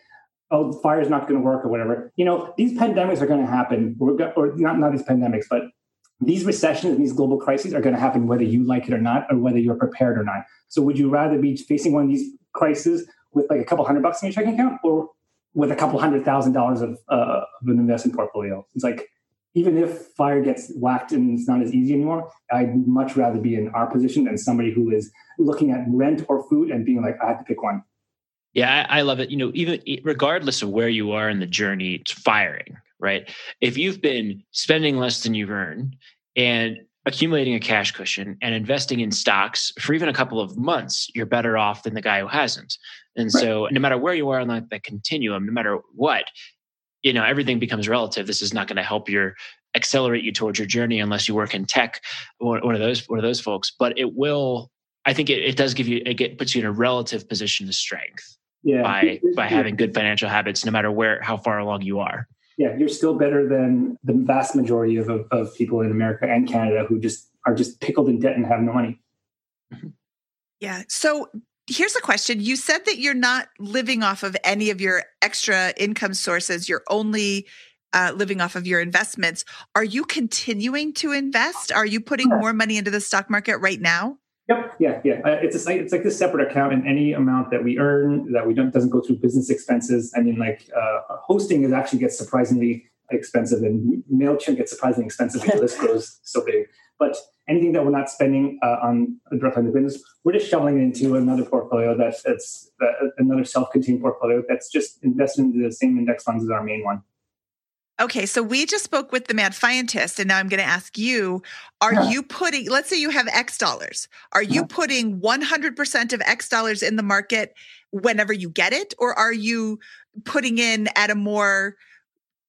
oh, the fire's not going to work or whatever. You know, these pandemics are going to happen. Go- or not not these pandemics, but these recessions and these global crises are going to happen whether you like it or not, or whether you're prepared or not. So, would you rather be facing one of these crises with like a couple hundred bucks in your checking account, or with a couple hundred thousand dollars of, uh, of an investment portfolio? It's like even if fire gets whacked and it's not as easy anymore, I'd much rather be in our position than somebody who is looking at rent or food and being like, I have to pick one. Yeah, I, I love it. You know, even regardless of where you are in the journey to firing, right? If you've been spending less than you've earned and accumulating a cash cushion and investing in stocks for even a couple of months, you're better off than the guy who hasn't. And right. so, no matter where you are on that, that continuum, no matter what, you know, everything becomes relative. This is not going to help your accelerate you towards your journey unless you work in tech, or one of those one of those folks. But it will. I think it, it does give you it get, puts you in a relative position of strength yeah. by by having good financial habits, no matter where how far along you are yeah, you're still better than the vast majority of, of, of people in America and Canada who just are just pickled in debt and have no money. Mm-hmm. Yeah. So here's a question. You said that you're not living off of any of your extra income sources. You're only uh, living off of your investments. Are you continuing to invest? Are you putting more money into the stock market right now? Yep. Yeah. Yeah. Uh, it's a, it's like this separate account, and any amount that we earn that we don't doesn't go through business expenses. I mean, like uh, hosting is actually gets surprisingly expensive, and Mailchimp gets surprisingly expensive. the list (laughs) grows so big. But anything that we're not spending uh, on directly on the business, we're just shoveling it into another portfolio that's that's uh, another self-contained portfolio that's just invested in the same index funds as our main one. Okay, so we just spoke with the mad scientist, and now I'm going to ask you: Are yeah. you putting? Let's say you have X dollars. Are you yeah. putting 100% of X dollars in the market whenever you get it, or are you putting in at a more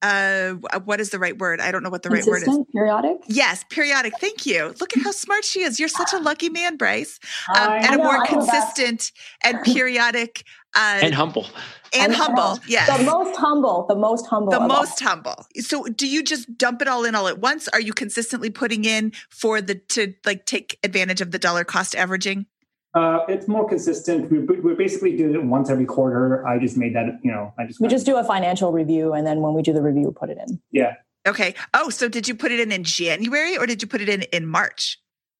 uh what is the right word? I don't know what the Consistent, right word is. Periodic? Yes periodic. Thank you. Look at how smart she is. You're such a lucky man bryce. Um, and a more consistent and periodic uh, and humble. and, and humble yes. The most humble the most humble the most all. humble. So do you just dump it all in all at once? Are you consistently putting in for the to like take advantage of the dollar cost averaging uh, it's more consistent. We, we're basically doing it once every quarter. I just made that, you know, I just. We just do a financial review, and then when we do the review, we put it in. Yeah. Okay. Oh, so did you put it in in January or did you put it in in March?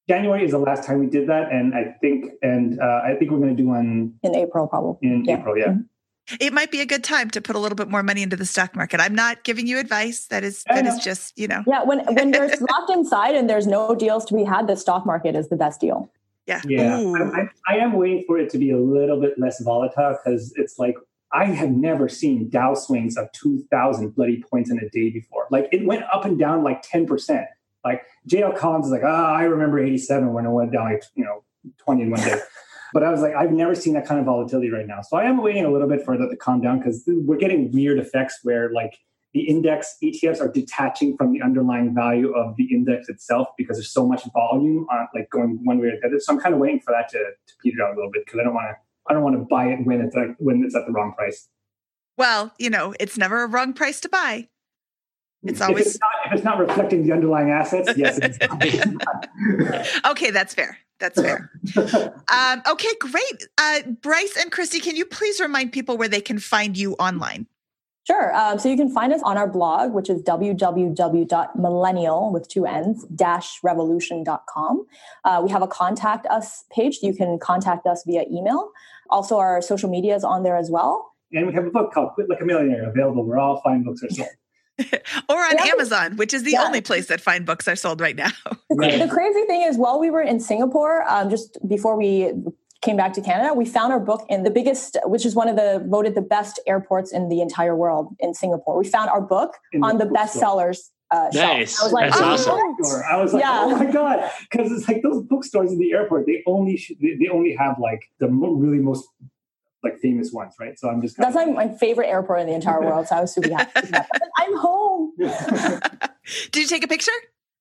January is the last time we did that, and I think, and uh, I think we're going to do one in April, probably. In yeah. April, yeah. Mm-hmm. It might be a good time to put a little bit more money into the stock market. I'm not giving you advice. That is that is just you know. Yeah, when when there's (laughs) locked inside and there's no deals to be had, the stock market is the best deal. Yeah. Yeah. I, I, am waiting for it to be a little bit less volatile because it's like I have never seen Dow swings of 2,000 bloody points in a day before. Like it went up and down like 10%. Like JL Collins is like, ah, oh, I remember 87 when it went down like, you know, 20 in one day. (laughs) but I was like, I've never seen that kind of volatility right now. So I am waiting a little bit for that to calm down because we're getting weird effects where like the index ETFs are detaching from the underlying value of the index itself because there's so much volume on like going one way or the other. So I'm kind of waiting for that to, to peter out a little bit because I don't want to I don't want to buy it when it's like when it's at the wrong price. Well, you know, it's never a wrong price to buy. It's always if it's not, if it's not reflecting the underlying assets. Yes, (laughs) (laughs) okay, that's fair. That's fair. um, okay, great. Uh, Bryce and Kristy, can you please remind people where they can find you online? Sure. Um, so you can find us on our blog, which is www.millennial with two N's dash revolution.com. Uh, we have a contact us page. You can contact us via email. Also, our social media is on there as well. And we have a book called Quit Like a Millionaire available where all fine books are sold. (laughs) or on yeah. Amazon, which is the yeah. only place that fine books are sold right now. the, the crazy thing is, while we were in Singapore, um, just before we came back to Canada, we found our book in the biggest, which is one of the voted the best airports in the entire world in Singapore. We found our book in on the, the bestsellers. Uh, nice. I was like, That's oh, awesome. I was like, yeah. oh my god, because it's like those bookstores in the airport. They only sh- they only have like the mo- really most like famous ones, right? So I'm just that's like my favorite airport in the entire world. So I was super happy. (laughs) I'm home. (laughs) (laughs) Did you take a picture?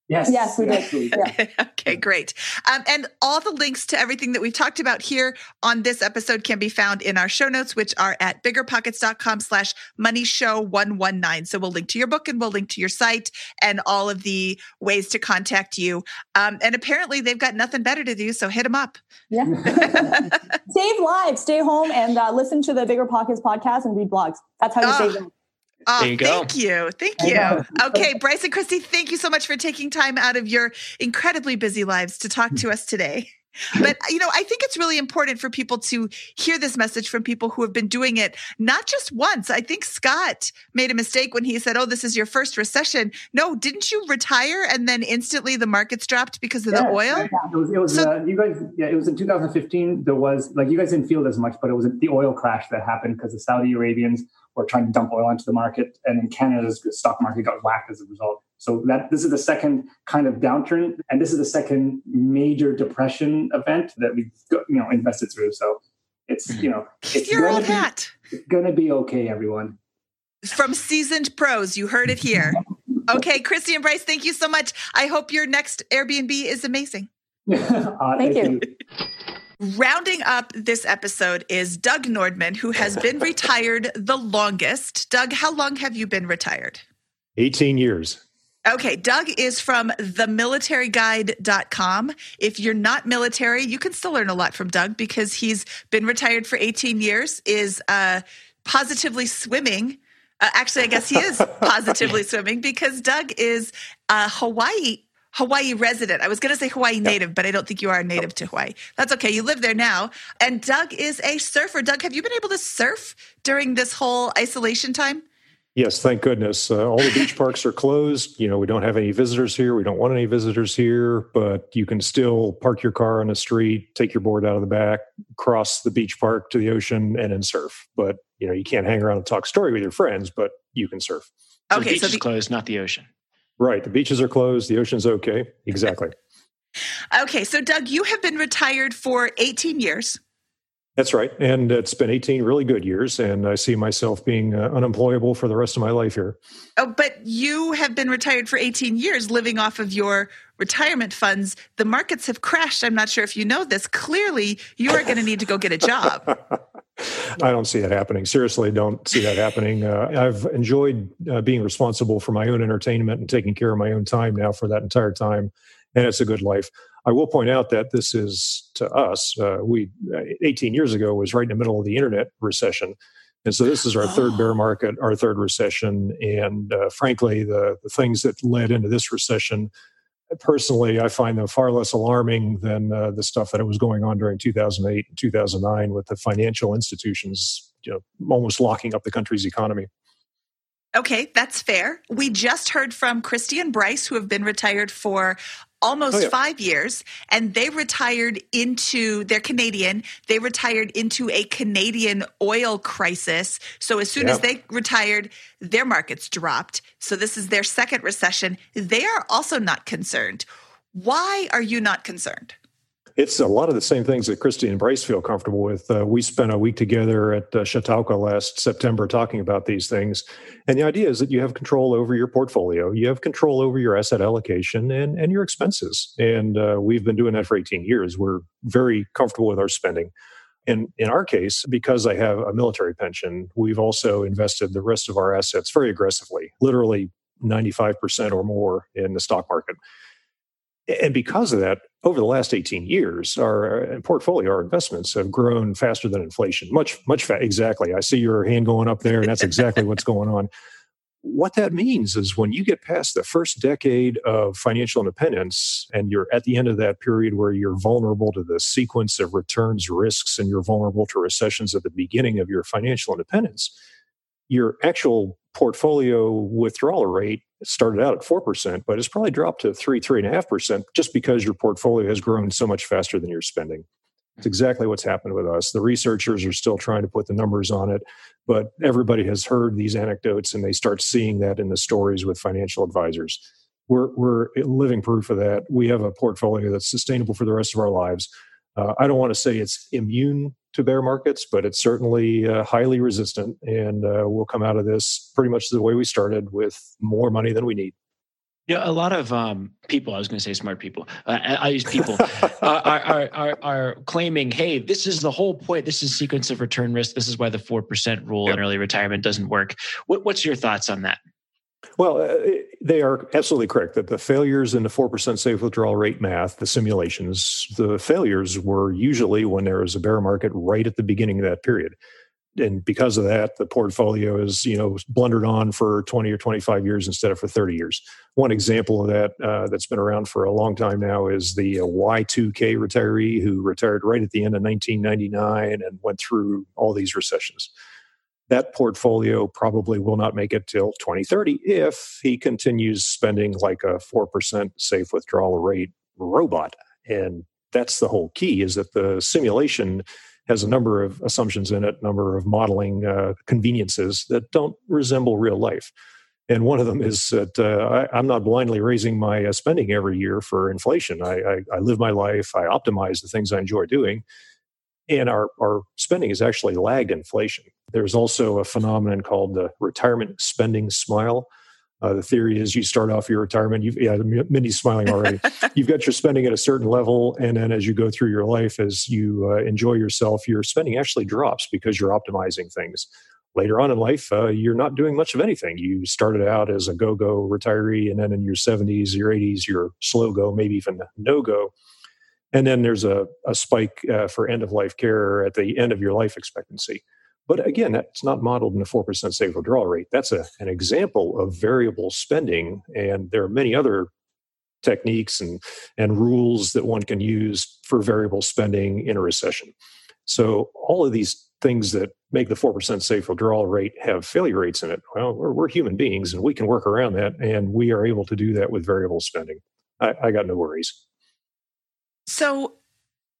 Yes. Yes, we did. Yeah. (laughs) okay, great. Um, and all the links to everything that we've talked about here on this episode can be found in our show notes, which are at biggerpockets.com slash money show 119. So we'll link to your book and we'll link to your site and all of the ways to contact you. Um, and apparently they've got nothing better to do, so hit them up. Yeah. (laughs) save lives. Stay home and uh, listen to the Bigger Pockets podcast and read blogs. That's how you Ah. save lives. Oh, There you go. thank you. Thank you. (laughs) Okay, Bryce and Kristy, thank you so much for taking time out of your incredibly busy lives to talk to us today. But, (laughs) you know, I think it's really important for people to hear this message from people who have been doing it not just once. I think Scott made a mistake when he said, Oh, this is your first recession. No, didn't you retire and then instantly the markets dropped because of the oil? yeah. It was, it was So- uh, you guys, yeah, it was in 2015. There was, like, you guys didn't feel it as much, but it was the oil crash that happened because the Saudi Arabians were trying to dump oil into the market. And then Canada's stock market got whacked as a result. So that this is the second kind of downturn. And this is the second major depression event that we've, got, you know, invested through. So it's, you know, it's Your gonna old hat. It's going to be okay, everyone. From seasoned pros, you heard it here. (laughs) Okay, Kristy and Bryce, thank you so much. I hope your next Airbnb is amazing. (laughs) Uh, Thank you. (laughs) Rounding up this episode is Doug Nordman, who has (laughs) been retired the longest. Doug, how long have you been retired? 18 years. Okay, Doug is from themilitaryguide.com. If you're not military, you can still learn a lot from Doug because he's been retired for 18 years, is uh, positively swimming. Uh, actually, I guess he is (laughs) positively swimming because Doug is a Hawaii Hawaii resident. I was going to say Hawaii native, but I don't think you are a native to Hawaii. That's okay. You live there now. And Doug is a surfer. Doug, have you been able to surf during this whole isolation time? Yes, thank goodness. Uh, all the beach parks are closed. You know, we don't have any visitors here. We don't want any visitors here, but you can still park your car on the street, take your board out of the back, cross the beach park to the ocean, and then surf. But, you know, you can't hang around and talk story with your friends, but you can surf. So Okay, the beach so is closed, not the ocean. Right. The beaches are closed. The ocean's okay. Exactly. (laughs) Okay, so Doug, you have been retired for 18 years. That's right. And it's been 18 really good years. And I see myself being uh, unemployable for the rest of my life here. Oh, but you have been retired for 18 years living off of your retirement funds. The markets have crashed. I'm not sure if you know this. Clearly, you are going to need to go get a job. (laughs) I don't see that happening. Seriously, don't see that happening. Uh, I've enjoyed uh, being responsible for my own entertainment and taking care of my own time now for that entire time, and it's a good life. I will point out that this is to us. Uh, we uh, 18 years ago was right in the middle of the internet recession, and so this is our third bear market, our third recession, and uh, frankly, the the things that led into this recession personally, I find them far less alarming than uh, the stuff that was going on during 2008 and 2009 with the financial institutions, you know, almost locking up the country's economy. Okay, that's fair. We just heard from Kristy and Bryce, who have been retired for almost Oh, yeah. five years, and they retired into, they're Canadian, they retired into a Canadian oil crisis. So as soon as they retired, their markets dropped. So this is their second recession. They are also not concerned. Why are you not concerned? It's a lot of the same things that Kristy and Bryce feel comfortable with. Uh, we spent a week together at uh, Chautauqua last September talking about these things. And the idea is that you have control over your portfolio, you have control over your asset allocation and, and your expenses. And uh, we've been doing that for 18 years. We're very comfortable with our spending. And in our case, because I have a military pension, we've also invested the rest of our assets very aggressively, literally 95% or more in the stock market. And because of that, over the last 18 years, our uh, portfolio, our investments have grown faster than inflation. Much, much fa- exactly. I see your hand going up there, and that's exactly what's (laughs) going on. What that means is when you get past the first decade of financial independence and you're at the end of that period where you're vulnerable to the sequence of returns risks and you're vulnerable to recessions at the beginning of your financial independence, your actual portfolio withdrawal rate started out at 4%, but it's probably dropped to 3, 3.5% just because your portfolio has grown so much faster than you're spending. It's exactly what's happened with us. The researchers are still trying to put the numbers on it, but everybody has heard these anecdotes and they start seeing that in the stories with financial advisors. We're, we're living proof of that. We have a portfolio that's sustainable for the rest of our lives. Uh, I don't want to say it's immune to bear markets, but it's certainly uh, highly resistant. And uh, we'll come out of this pretty much the way we started with more money than we need. Yeah, a lot of um, people, I was going to say smart people, uh, I use (laughs) people, uh, are, are, are, are, claiming, hey, this is the whole point. This is sequence of return risk. This is why the 4% rule yep. in early retirement doesn't work. What, what's your thoughts on that? Well, uh, they are absolutely correct that the failures in the 4% safe withdrawal rate math, the simulations, the failures were usually when there was a bear market right at the beginning of that period and because of that, the portfolio is you know blundered on for 20 or 25 years instead of for 30 years. One example of that uh, that's been around for a long time now is the uh, Y2K retiree who retired right at the end of 1999 and went through all these recessions. That portfolio probably will not make it till 2030 if he continues spending like a 4% safe withdrawal rate robot. And that's the whole key is that the simulation has a number of assumptions in it, number of modeling uh, conveniences that don't resemble real life. And one of them is that uh, I, am not blindly raising my uh, spending every year for inflation. I, I, I, live my life, I optimize the things I enjoy doing, and our, our spending has actually lagged inflation. There's also a phenomenon called the retirement spending smile. Uh, the theory is you start off your retirement. You've, yeah, Mindy's smiling already. (laughs) you've got your spending at a certain level, and then as you go through your life, as you uh, enjoy yourself, your spending actually drops because you're optimizing things. Later on in life, uh, you're not doing much of anything. You started out as a go-go retiree, and then in your 70s, your 80s, you're slow go, maybe even no go. And then there's a, a spike uh, for end of life care at the end of your life expectancy. But again, that's not modeled in a 4% safe withdrawal rate. That's a, an example of variable spending. And there are many other techniques and, and rules that one can use for variable spending in a recession. So, all of these things that make the 4% safe withdrawal rate have failure rates in it, well, we're, we're human beings and we can work around that. And we are able to do that with variable spending. I, I got no worries. So,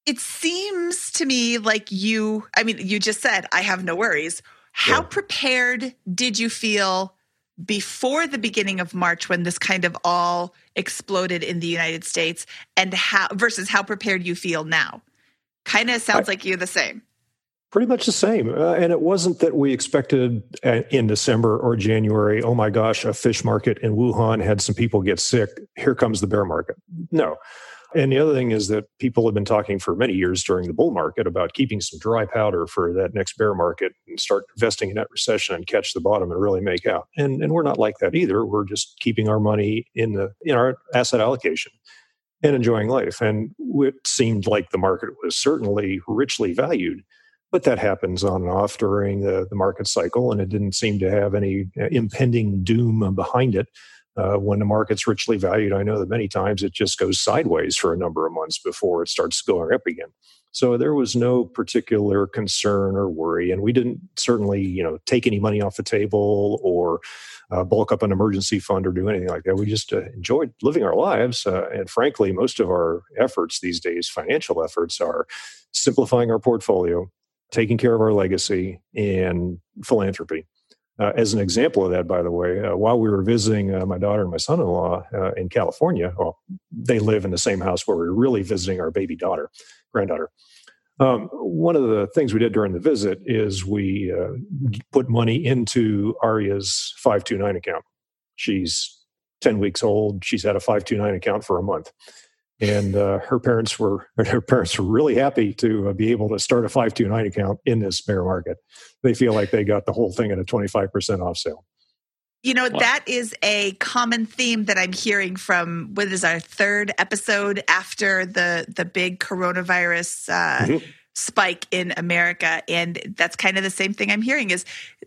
it seems to me like you, I mean, you just said, I have no worries. How yeah. prepared did you feel before the beginning of March when this kind of all exploded in the United States and how versus how prepared you feel now? Kind of sounds I, like you're the same. Pretty much the same. Uh, and it wasn't that we expected uh, in December or January, oh my gosh, a fish market in Wuhan had some people get sick. Here comes the bear market. No. And the other thing is that people have been talking for many years during the bull market about keeping some dry powder for that next bear market and start investing in that recession and catch the bottom and really make out. And and we're not like that either. We're just keeping our money in the in our asset allocation and enjoying life. And it seemed like the market was certainly richly valued. But that happens on and off during the, the market cycle, and it didn't seem to have any uh, impending doom behind it uh, when the market's richly valued, I know that many times it just goes sideways for a number of months before it starts going up again. So there was no particular concern or worry, and we didn't certainly, you know, take any money off the table or uh, bulk up an emergency fund or do anything like that. We just uh, enjoyed living our lives, uh, and frankly, most of our efforts these days, financial efforts, are simplifying our portfolio, taking care of our legacy, and philanthropy. Uh, as an example of that, by the way, uh, while we were visiting uh, my daughter and my son in law uh, in California, well, they live in the same house where we are really visiting our baby daughter, granddaughter. Um, one of the things we did during the visit is we uh, put money into Arya's 529 account. She's 10 weeks old. She's had a 529 account for a month and uh, her parents were (laughs) her parents were really happy to uh, be able to start a 529 account in this bear market they feel like they got the whole thing at a 25% off sale you know wow. that is a common theme that i'm hearing from what is our third episode after the the big coronavirus uh, mm-hmm spike in America. And that's kind of the same thing I'm hearing is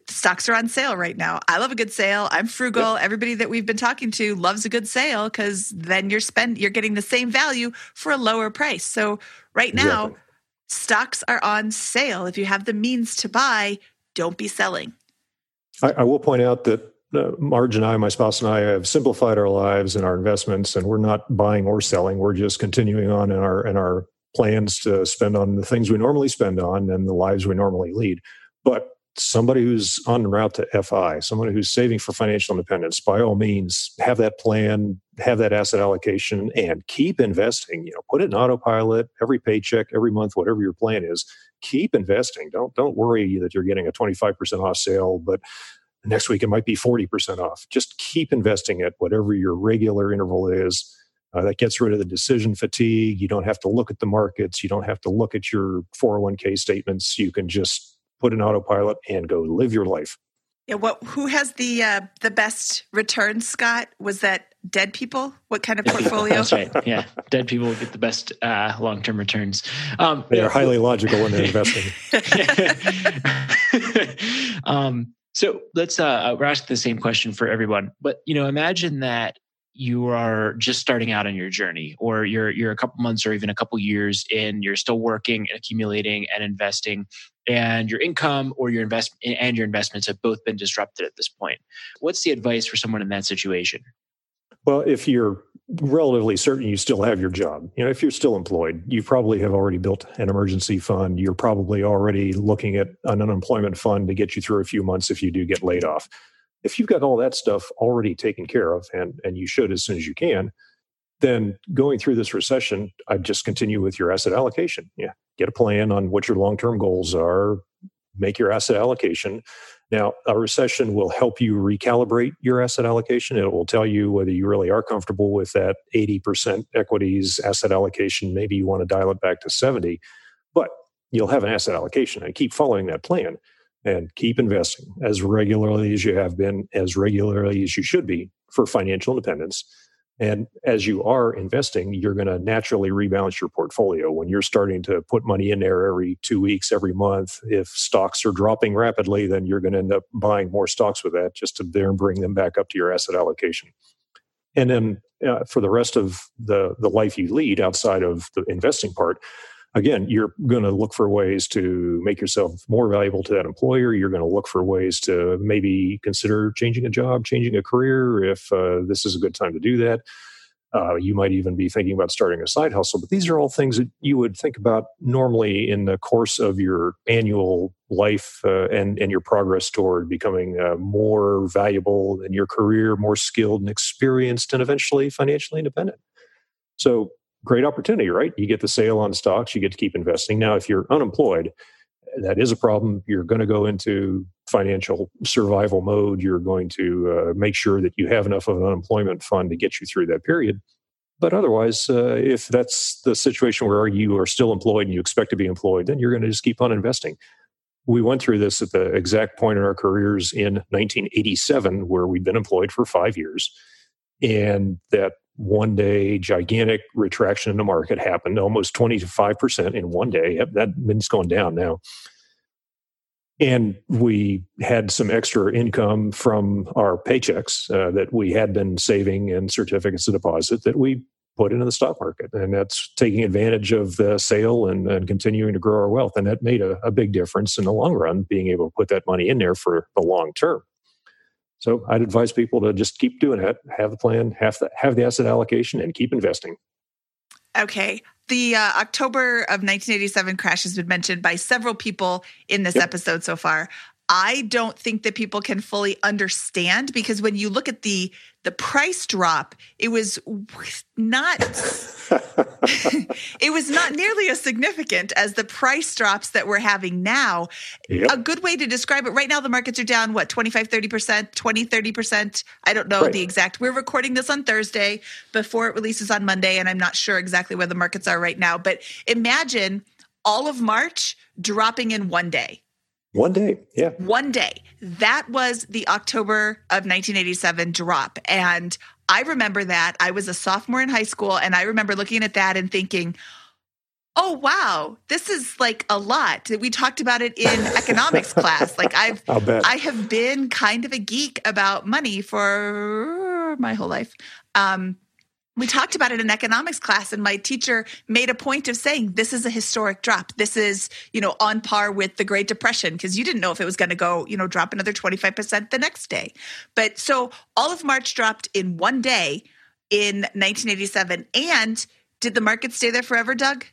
stocks are on sale right now. I love a good sale. I'm frugal. Yep. Everybody that we've been talking to loves a good sale because then you're spend you're getting the same value for a lower price. So right now, exactly. stocks are on sale. If you have the means to buy, don't be selling. I, I will point out that uh, Marge and I, my spouse and I, have simplified our lives and our investments, and we're not buying or selling. We're just continuing on in our in our plans to spend on the things we normally spend on and the lives we normally lead. But somebody who's on route to FI, someone who's saving for financial independence, by all means, have that plan, have that asset allocation, and keep investing. You know, put it in autopilot every paycheck, every month, whatever your plan is. Keep investing. Don't don't worry that you're getting a 25% off sale, but next week it might be 40% off. Just keep investing at whatever your regular interval is. Uh, that gets rid of the decision fatigue. You don't have to look at the markets. You don't have to look at your 401k statements. You can just put an autopilot and go live your life. Yeah, what who has the uh, the best returns, Scott? Was that dead people? What kind of portfolio? That's right. Yeah, dead people get the best uh, long term returns. Um, they are highly logical when they're investing. (laughs) um, so let's uh, we're asking the same question for everyone, but you know, imagine that you are just starting out on your journey or you're you're a couple months or even a couple years in you're still working and accumulating and investing and your income or your investment and your investments have both been disrupted at this point. What's the advice for someone in that situation? Well if you're relatively certain you still have your job you know if you're still employed you probably have already built an emergency fund. You're probably already looking at an unemployment fund to get you through a few months if you do get laid off if you've got all that stuff already taken care of, and, and you should as soon as you can, then going through this recession, I'd just continue with your asset allocation. Yeah, get a plan on what your long term goals are, make your asset allocation. Now, a recession will help you recalibrate your asset allocation. It will tell you whether you really are comfortable with that 80% equities asset allocation. Maybe you want to dial it back to 70, but you'll have an asset allocation and keep following that plan and keep investing as regularly as you have been, as regularly as you should be for financial independence. And as you are investing, you're going to naturally rebalance your portfolio. When you're starting to put money in there every two weeks, every month, if stocks are dropping rapidly, then you're going to end up buying more stocks with that just to there bring them back up to your asset allocation. And then uh, for the rest of the, the life you lead outside of the investing part, again, you're going to look for ways to make yourself more valuable to that employer. You're going to look for ways to maybe consider changing a job, changing a career if uh, this is a good time to do that. Uh, you might even be thinking about starting a side hustle, but these are all things that you would think about normally in the course of your annual life uh, and and your progress toward becoming uh, more valuable in your career, more skilled and experienced, and eventually financially independent. So great opportunity, right? You get the sale on stocks, you get to keep investing. Now, if you're unemployed, that is a problem. You're going to go into financial survival mode. You're going to uh, make sure that you have enough of an unemployment fund to get you through that period. But otherwise, uh, if that's the situation where you are still employed and you expect to be employed, then you're going to just keep on investing. We went through this at the exact point in our careers in 1987, where we'd been employed for five years. And that one day gigantic retraction in the market happened, almost 25% in one day. That means going down now. And we had some extra income from our paychecks uh, that we had been saving in certificates of deposit that we put into the stock market. And that's taking advantage of the sale and, and continuing to grow our wealth. And that made a, a big difference in the long run, being able to put that money in there for the long term. So I'd advise people to just keep doing it, have the plan, have the, have the asset allocation, and keep investing. Okay. The uh, October of 1987 crash has been mentioned by several people in this yep. episode so far. I don't think that people can fully understand because when you look at the the price drop, it was not (laughs) (laughs) it was not nearly as significant as the price drops that we're having now. Yep. A good way to describe it right now the markets are down what 25 30%, 20 30%. I don't know right. the exact. We're recording this on Thursday before it releases on Monday and I'm not sure exactly where the markets are right now, but imagine all of March dropping in one day. One day, yeah. One day. That was the October of 1987 drop. And I remember that. I was a sophomore in high school, and I remember looking at that and thinking, oh, wow, this is like a lot. We talked about it in (laughs) economics class. Like, I've, I have been kind of a geek about money for my whole life. Um, we talked about it in economics class and my teacher made a point of saying this is a historic drop. This is you know on par with the great depression because you didn't know if it was going to go you know drop another 25% the next day. But so all of march dropped in one day in 1987 and did the market stay there forever doug?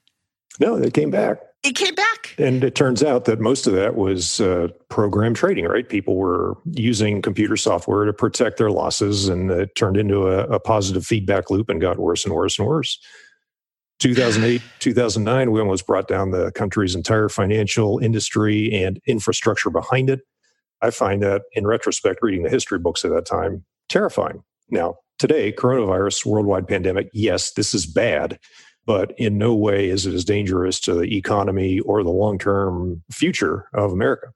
No they came back it came back. And it turns out that most of that was uh, program trading, right? People were using computer software to protect their losses, and it turned into a, a positive feedback loop and got worse and worse and worse. 2008, 2009, we almost brought down the country's entire financial industry and infrastructure behind it. I find that in retrospect, reading the history books at that time, terrifying. Now, today, coronavirus, worldwide pandemic, yes, this is bad, but in no way is it as dangerous to the economy or the long term future of America.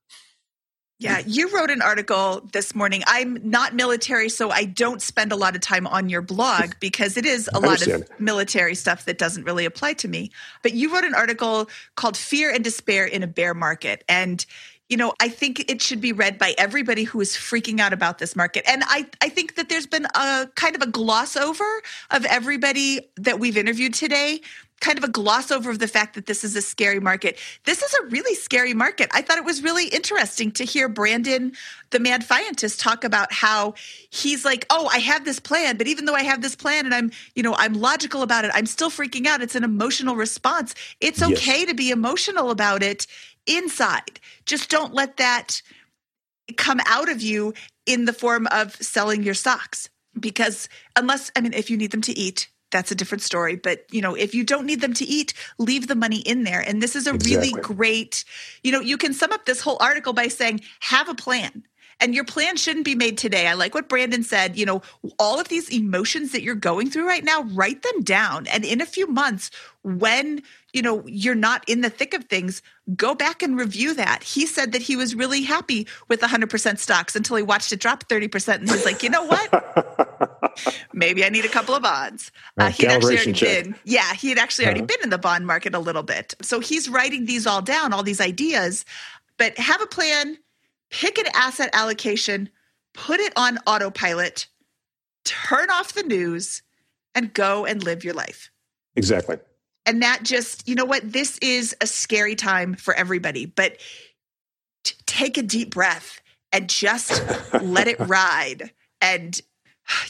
Yeah, you wrote an article this morning. I'm not military, so I don't spend a lot of time on your blog (laughs) because it is a lot of military stuff that doesn't really apply to me. But you wrote an article called Fear and Despair in a Bear Market. And you know, I think it should be read by everybody who is freaking out about this market. And I, I think that there's been a kind of a gloss over of everybody that we've interviewed today kind of a gloss over of the fact that this is a scary market. This is a really scary market. I thought it was really interesting to hear Brandon, the Mad Fientist, talk about how he's like, "Oh, I have this plan, but even though I have this plan and I'm, you know, I'm logical about it, I'm still freaking out. It's an emotional response. It's okay yes. to be emotional about it inside. Just don't let that come out of you in the form of selling your stocks because unless I mean if you need them to eat, that's a different story. But, you know, if you don't need them to eat, leave the money in there. And this is a exactly. really great, you know, you can sum up this whole article by saying, have a plan. And your plan shouldn't be made today. I like what Brandon said. You know, all of these emotions that you're going through right now, write them down. And in a few months, when you know you're not in the thick of things go back and review that he said that he was really happy with 100% stocks until he watched it drop 30% and he's like you know what (laughs) maybe i need a couple of bonds uh, he'd actually already check. been yeah he had actually already uh-huh. been in the bond market a little bit so he's writing these all down all these ideas but have a plan pick an asset allocation put it on autopilot turn off the news and go and live your life. Exactly. And that just, you know what? This is a scary time for everybody, but t- take a deep breath and just (laughs) let it ride. And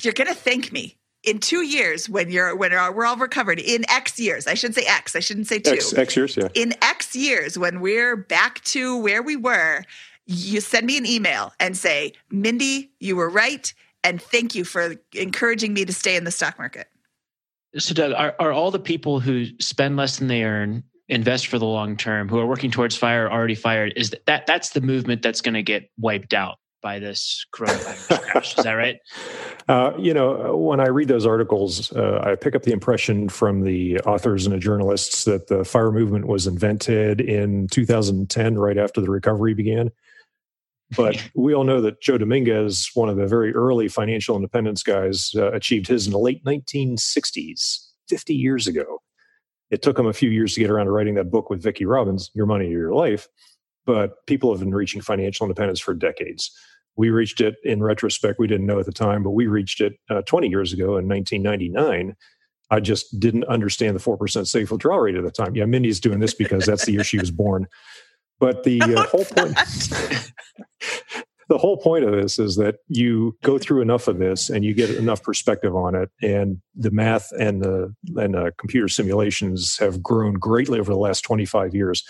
you're going to thank me in two years when you're when we're all recovered. In x years. I should say x. I shouldn't say two. X, x years yeah. In x years when we're back to where we were you send me an email and say mindy you were right and thank you for encouraging me to stay in the stock market so, Doug, are, are all the people who spend less than they earn, invest for the long term, who are working towards fire, already fired? Is that, that that's the movement that's going to get wiped out by this coronavirus crash? Is that right? (laughs) Uh, you know, when I read those articles, uh, I pick up the impression from the authors and the journalists that the fire movement was invented in 2010, right after the recovery began. But (laughs) we all know that Joe Dominguez, one of the very early financial independence guys, uh, achieved his in the late 1960s, 50 years ago. It took him a few years to get around to writing that book with Vicki Robbins, Your Money or Your Life. But people have been reaching financial independence for decades. We reached it in retrospect. We didn't know at the time, but we reached it uh, 20 years ago in 1999. I just didn't understand the 4% safe withdrawal rate at the time. Yeah, Mindy's doing this because that's the year she was born. But the uh, whole point, (laughs) the whole point of this is that you go through enough of this and you get enough perspective on it, and the math and the and uh, computer simulations have grown greatly over the last twenty five years.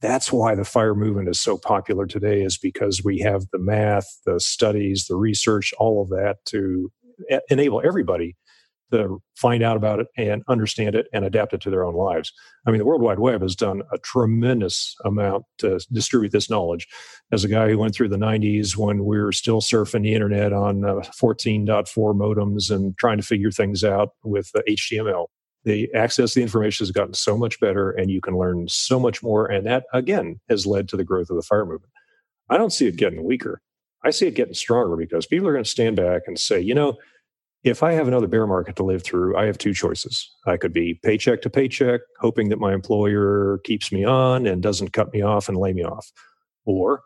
That's why the fire movement is so popular today, is because we have the math, the studies, the research, all of that to enable everybody to find out about it and understand it and adapt it to their own lives. I mean, the World Wide Web has done a tremendous amount to distribute this knowledge. As a guy who went through the 90s when we were still surfing the internet on uh, 14.4 modems and trying to figure things out with uh, HTML, the access to the information has gotten so much better and you can learn so much more. And that, again, has led to the growth of the fire movement. I don't see it getting weaker. I see it getting stronger because people are going to stand back and say, you know, if I have another bear market to live through, I have two choices. I could be paycheck to paycheck, hoping that my employer keeps me on and doesn't cut me off and lay me off. Or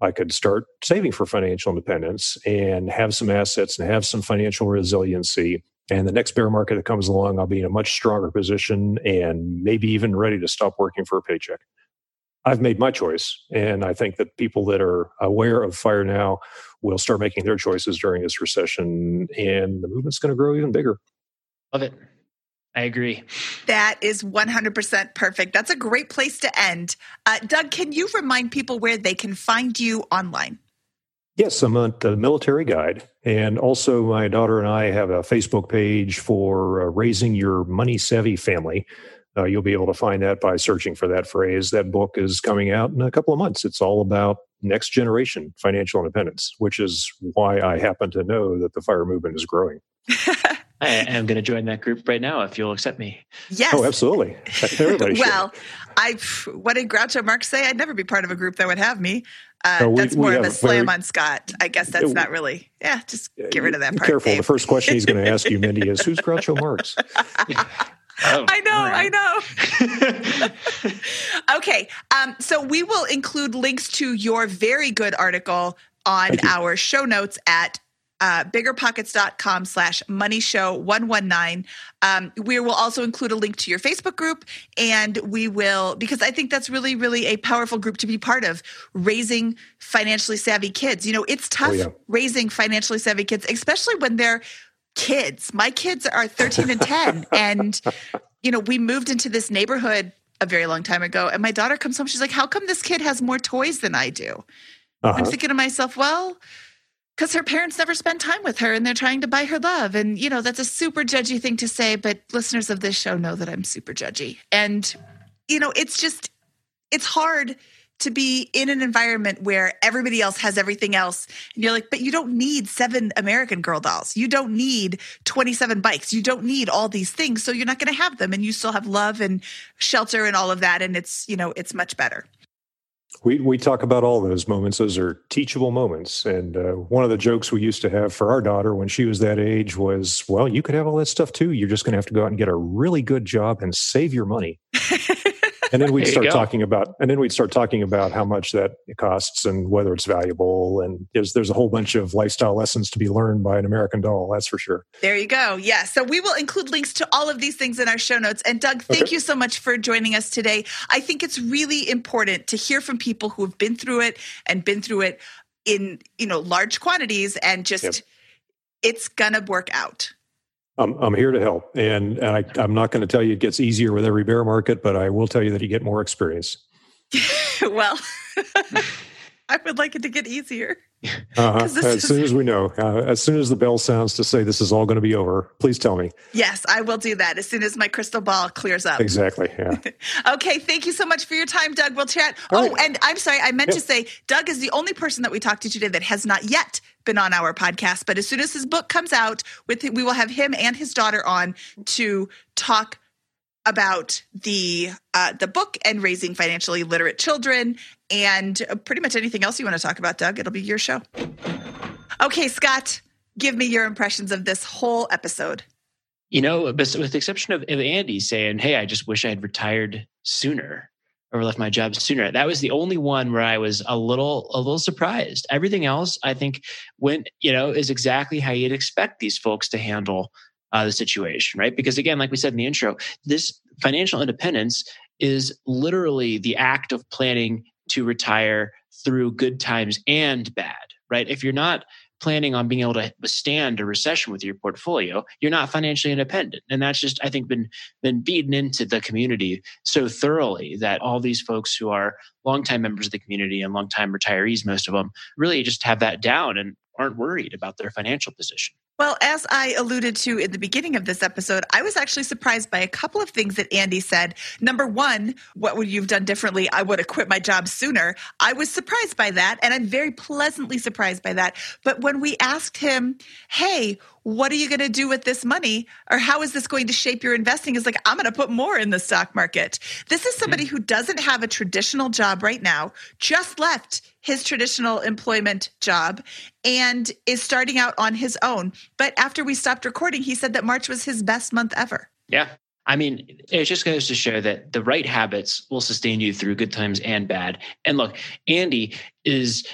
I could start saving for financial independence and have some assets and have some financial resiliency. And the next bear market that comes along, I'll be in a much stronger position and maybe even ready to stop working for a paycheck. I've made my choice. And I think that people that are aware of fire now will start making their choices during this recession, and the movement's going to grow even bigger. Love it. I agree. That is 100% perfect. That's a great place to end. Uh, Doug, can you remind people where they can find you online? Yes, I'm at the Military Guide. And also, my daughter and I have a Facebook page for uh, raising your money savvy family. Uh, you'll be able to find that by searching for that phrase. That book is coming out in a couple of months. It's all about next generation financial independence, which is why I happen to know that the fire movement is growing. (laughs) I am going to join that group right now if you'll accept me. Yes. Oh, absolutely. (laughs) Everybody well, I what did Groucho Marx say? I'd never be part of a group that would have me. Uh, No, we- that's more of a slam very- on Scott. I guess that's Uh, not really. Yeah, just get rid of that part. careful. Dave. The first question he's going to ask you, Mindy, is who's Groucho (laughs) Marx? Oh, I know, right. I know. (laughs) okay, um, so we will include links to your very good article on our show notes at uh, biggerpockets.com slash money show 119 um, we will also include a link to your facebook group and we will because i think that's really really a powerful group to be part of raising financially savvy kids you know it's tough Oh, yeah. raising financially savvy kids especially when they're kids my kids are 13 and 10 and you know we moved into this neighborhood a very long time ago and my daughter comes home she's like how come this kid has more toys than i do I'm Uh-huh. thinking to myself, well, because her parents never spend time with her and they're trying to buy her love. And, you know, that's a super judgy thing to say, but listeners of this show know that I'm super judgy. And, you know, it's just, it's hard to be in an environment where everybody else has everything else. And you're like, but you don't need seven American Girl dolls. You don't need 27 bikes. You don't need all these things. So you're not going to have them. And you still have love and shelter and all of that. And it's, you know, it's much better. We we talk about all those moments. Those are teachable moments. And uh, one of the jokes we used to have for our daughter when she was that age was, "Well, you could have all that stuff too. You're just going to have to go out and get a really good job and save your money." (laughs) and then we'd start talking about, and then we'd start talking about how much that costs and whether it's valuable. And there's there's a whole bunch of lifestyle lessons to be learned by an American doll. That's for sure. There you go. Yeah. So we will include links to all of these things in our show notes. And Doug, thank Okay. you so much for joining us today. I think it's really important to hear from people who have been through it and been through it in, you know, large quantities and just Yep. it's gonna work out. I'm, I'm here to help. And, and I, I'm not going to tell you it gets easier with every bear market, but I will tell you that you get more experience. (laughs) well, (laughs) I would like it to get easier. Uh-huh. As is- soon as we know, uh, as soon as the bell sounds to say this is all going to be over, please tell me. Yes, I will do that as soon as my crystal ball clears up. Exactly. Yeah. (laughs) Okay, thank you so much for your time, Doug. We'll chat. All oh, right. and I'm sorry, I meant to say Doug is the only person that we talked to today that has not yet been on our podcast. But as soon as his book comes out, with we will have him and his daughter on to talk about the uh, the book and raising financially literate children and uh, pretty much anything else you want to talk about, Doug. It'll be your show. Okay, Scott, give me your impressions of this whole episode. You know, with the exception of, of Andy saying, "Hey, I just wish I had retired sooner or left my job sooner." That was the only one where I was a little a little surprised. Everything else, I think, went you know is exactly how you'd expect these folks to handle uh, the situation, right? Because again, like we said in the intro, this financial independence is literally the act of planning to retire through good times and bad, right? If you're not planning on being able to withstand a recession with your portfolio, you're not financially independent. And that's just, I think, been been beaten into the community so thoroughly that all these folks who are longtime members of the community and longtime retirees, most of them, really just have that down and aren't worried about their financial position. Well, as I alluded to in the beginning of this episode, I was actually surprised by a couple of things that Andy said. Number one, what would you have done differently? I would have quit my job sooner. I was surprised by that, and I'm very pleasantly surprised by that. But when we asked him, hey, what are you going to do with this money? Or how is this going to shape your investing? Is like, I'm going to put more in the stock market. This is somebody hmm. who doesn't have a traditional job right now, just left his traditional employment job and is starting out on his own. But after we stopped recording, he said that March was his best month ever. Yeah. I mean, it just goes to show that the right habits will sustain you through good times and bad. And look, Andy is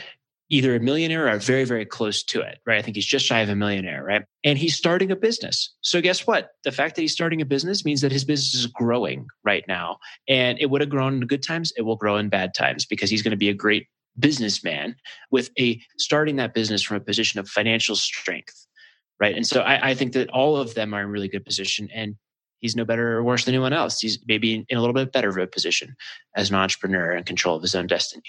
either a millionaire or very, very close to it, right? I think he's just shy of a millionaire, right? And he's starting a business. So guess what? The fact that he's starting a business means that his business is growing right now. And it would have grown in good times. It will grow in bad times because he's going to be a great businessman with a starting that business from a position of financial strength. Right. And so I, I think that all of them are in really good position. And he's no better or worse than anyone else. He's maybe in a little bit better of a position as an entrepreneur in control of his own destiny.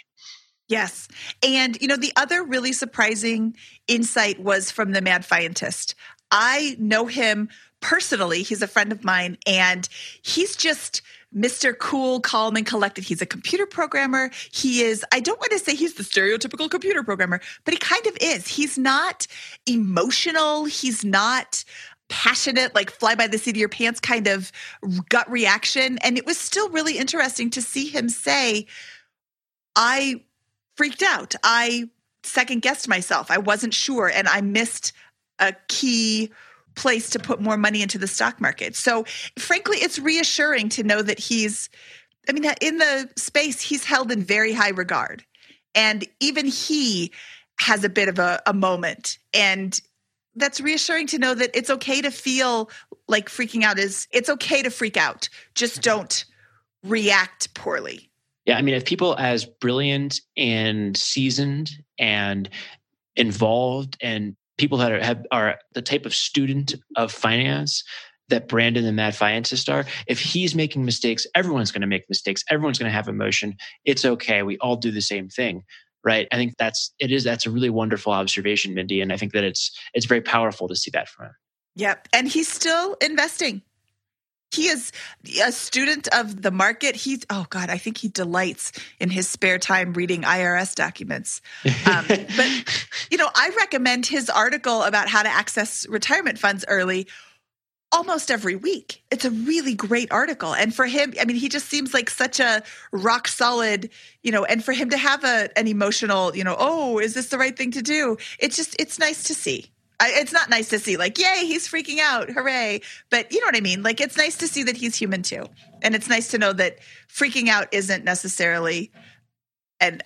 Yes. And, you know, the other really surprising insight was from the Mad Fientist. I know him personally. He's a friend of mine, and he's just Mr. Cool, calm, and collected. He's a computer programmer. He is, I don't want to say he's the stereotypical computer programmer, but he kind of is. He's not emotional. He's not passionate, like fly by the seat of your pants kind of gut reaction. And it was still really interesting to see him say, I freaked out. I second guessed myself. I wasn't sure and I missed a key place to put more money into the stock market. So, frankly, it's reassuring to know that he's, I mean, in the space, he's held in very high regard. And even he has a bit of a, a moment. And that's reassuring to know that it's okay to feel like freaking out is, it's okay to freak out. Just don't react poorly. Yeah, I mean, if people as brilliant and seasoned and involved and people that are have, are the type of student of finance that Brandon the Mad Fientist are, if he's making mistakes, everyone's going to make mistakes. Everyone's going to have emotion. It's okay. We all do the same thing, right? I think that's it is that's a really wonderful observation, Mindy, and I think that it's it's very powerful to see that from him. Yep, and he's still investing he is a student of the market. He's oh god, I think he delights in his spare time reading IRS documents. (laughs) Um, but you know, I recommend his article about how to access retirement funds early almost every week. It's a really great article, and for him, I mean, he just seems like such a rock solid, you know. And for him to have a an emotional, you know, oh, is this the right thing to do? It's just it's nice to see. I, it's not nice to see like yay he's freaking out hooray. But you know what i mean? Like it's nice to see that he's human too. And it's nice to know that freaking out isn't necessarily an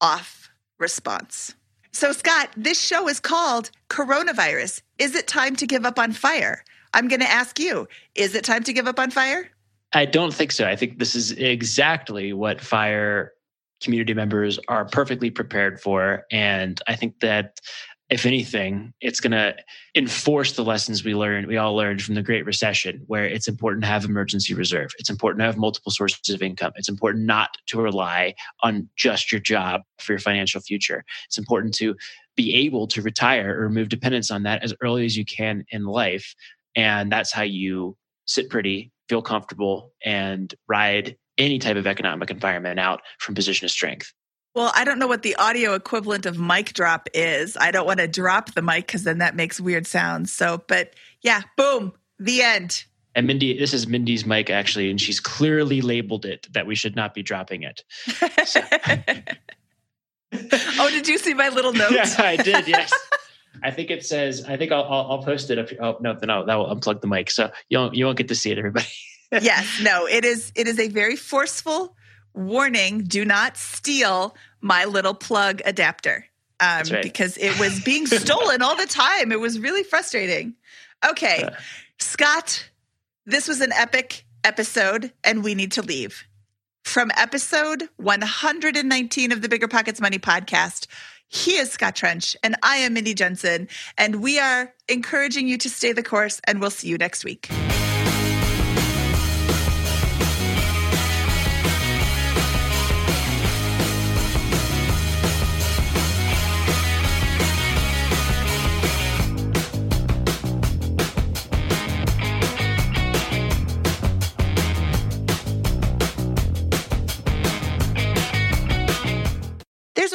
off response. So scott this show is called coronavirus. Is it time to give up on fire? I'm going to ask you is it time to give up on fire? I don't think so. I think this is exactly what fire community members are perfectly prepared for. And i think that if anything, it's going to enforce the lessons we learned, we all learned from the Great Recession, where it's important to have emergency reserve. It's important to have multiple sources of income. It's important not to rely on just your job for your financial future. It's important to be able to retire or remove dependence on that as early as you can in life. And that's how you sit pretty, feel comfortable, and ride any type of economic environment out from position of strength. Well, I don't know what the audio equivalent of mic drop is. I don't want to drop the mic because then that makes weird sounds. So, but yeah, boom, the end. And Mindy, this is Mindy's mic actually, and she's clearly labeled it that we should not be dropping it. So. (laughs) oh, did you see my little (laughs) note? yeah, I did. Yes. (laughs) I think it says. I think I'll, I'll, I'll post it. Up, oh no, no, that will unplug the mic, so you won't you won't get to see it, everybody. yes, no, it is. It is a very forceful warning do not steal my little plug adapter um, right. because it was being stolen all the time. It was really frustrating. Okay, Scott, this was an epic episode, and we need to leave. From episode 119 of the Bigger Pockets Money podcast, he is Scott Trench, and I am Mindy Jensen, and we are encouraging you to stay the course, and we'll see you next week.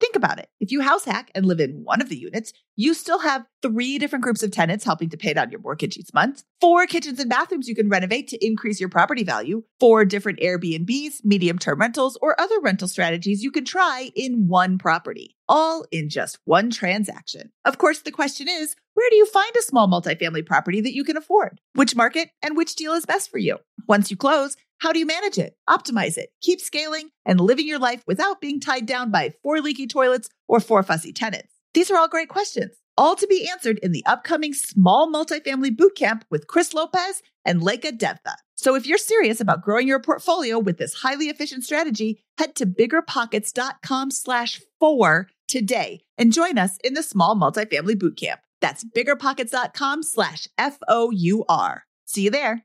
Think about it. If you house hack and live in one of the units, you still have three different groups of tenants helping to pay down your mortgage each month, four kitchens and bathrooms you can renovate to increase your property value, four different Airbnbs, medium term rentals, or other rental strategies you can try in one property, all in just one transaction. Of course, the question is, where do you find a small multifamily property that you can afford? Which market and which deal is best for you? Once you close, how do you manage it, optimize it, keep scaling, and living your life without being tied down by four leaky toilets or four fussy tenants? These are all great questions, all to be answered in the upcoming small multifamily bootcamp with Chris Lopez and Leka Devatha. So if you're serious about growing your portfolio with this highly efficient strategy, head to biggerpockets.com slash four today and join us in the small multifamily bootcamp. That's biggerpockets.com slash F O U R. See you there.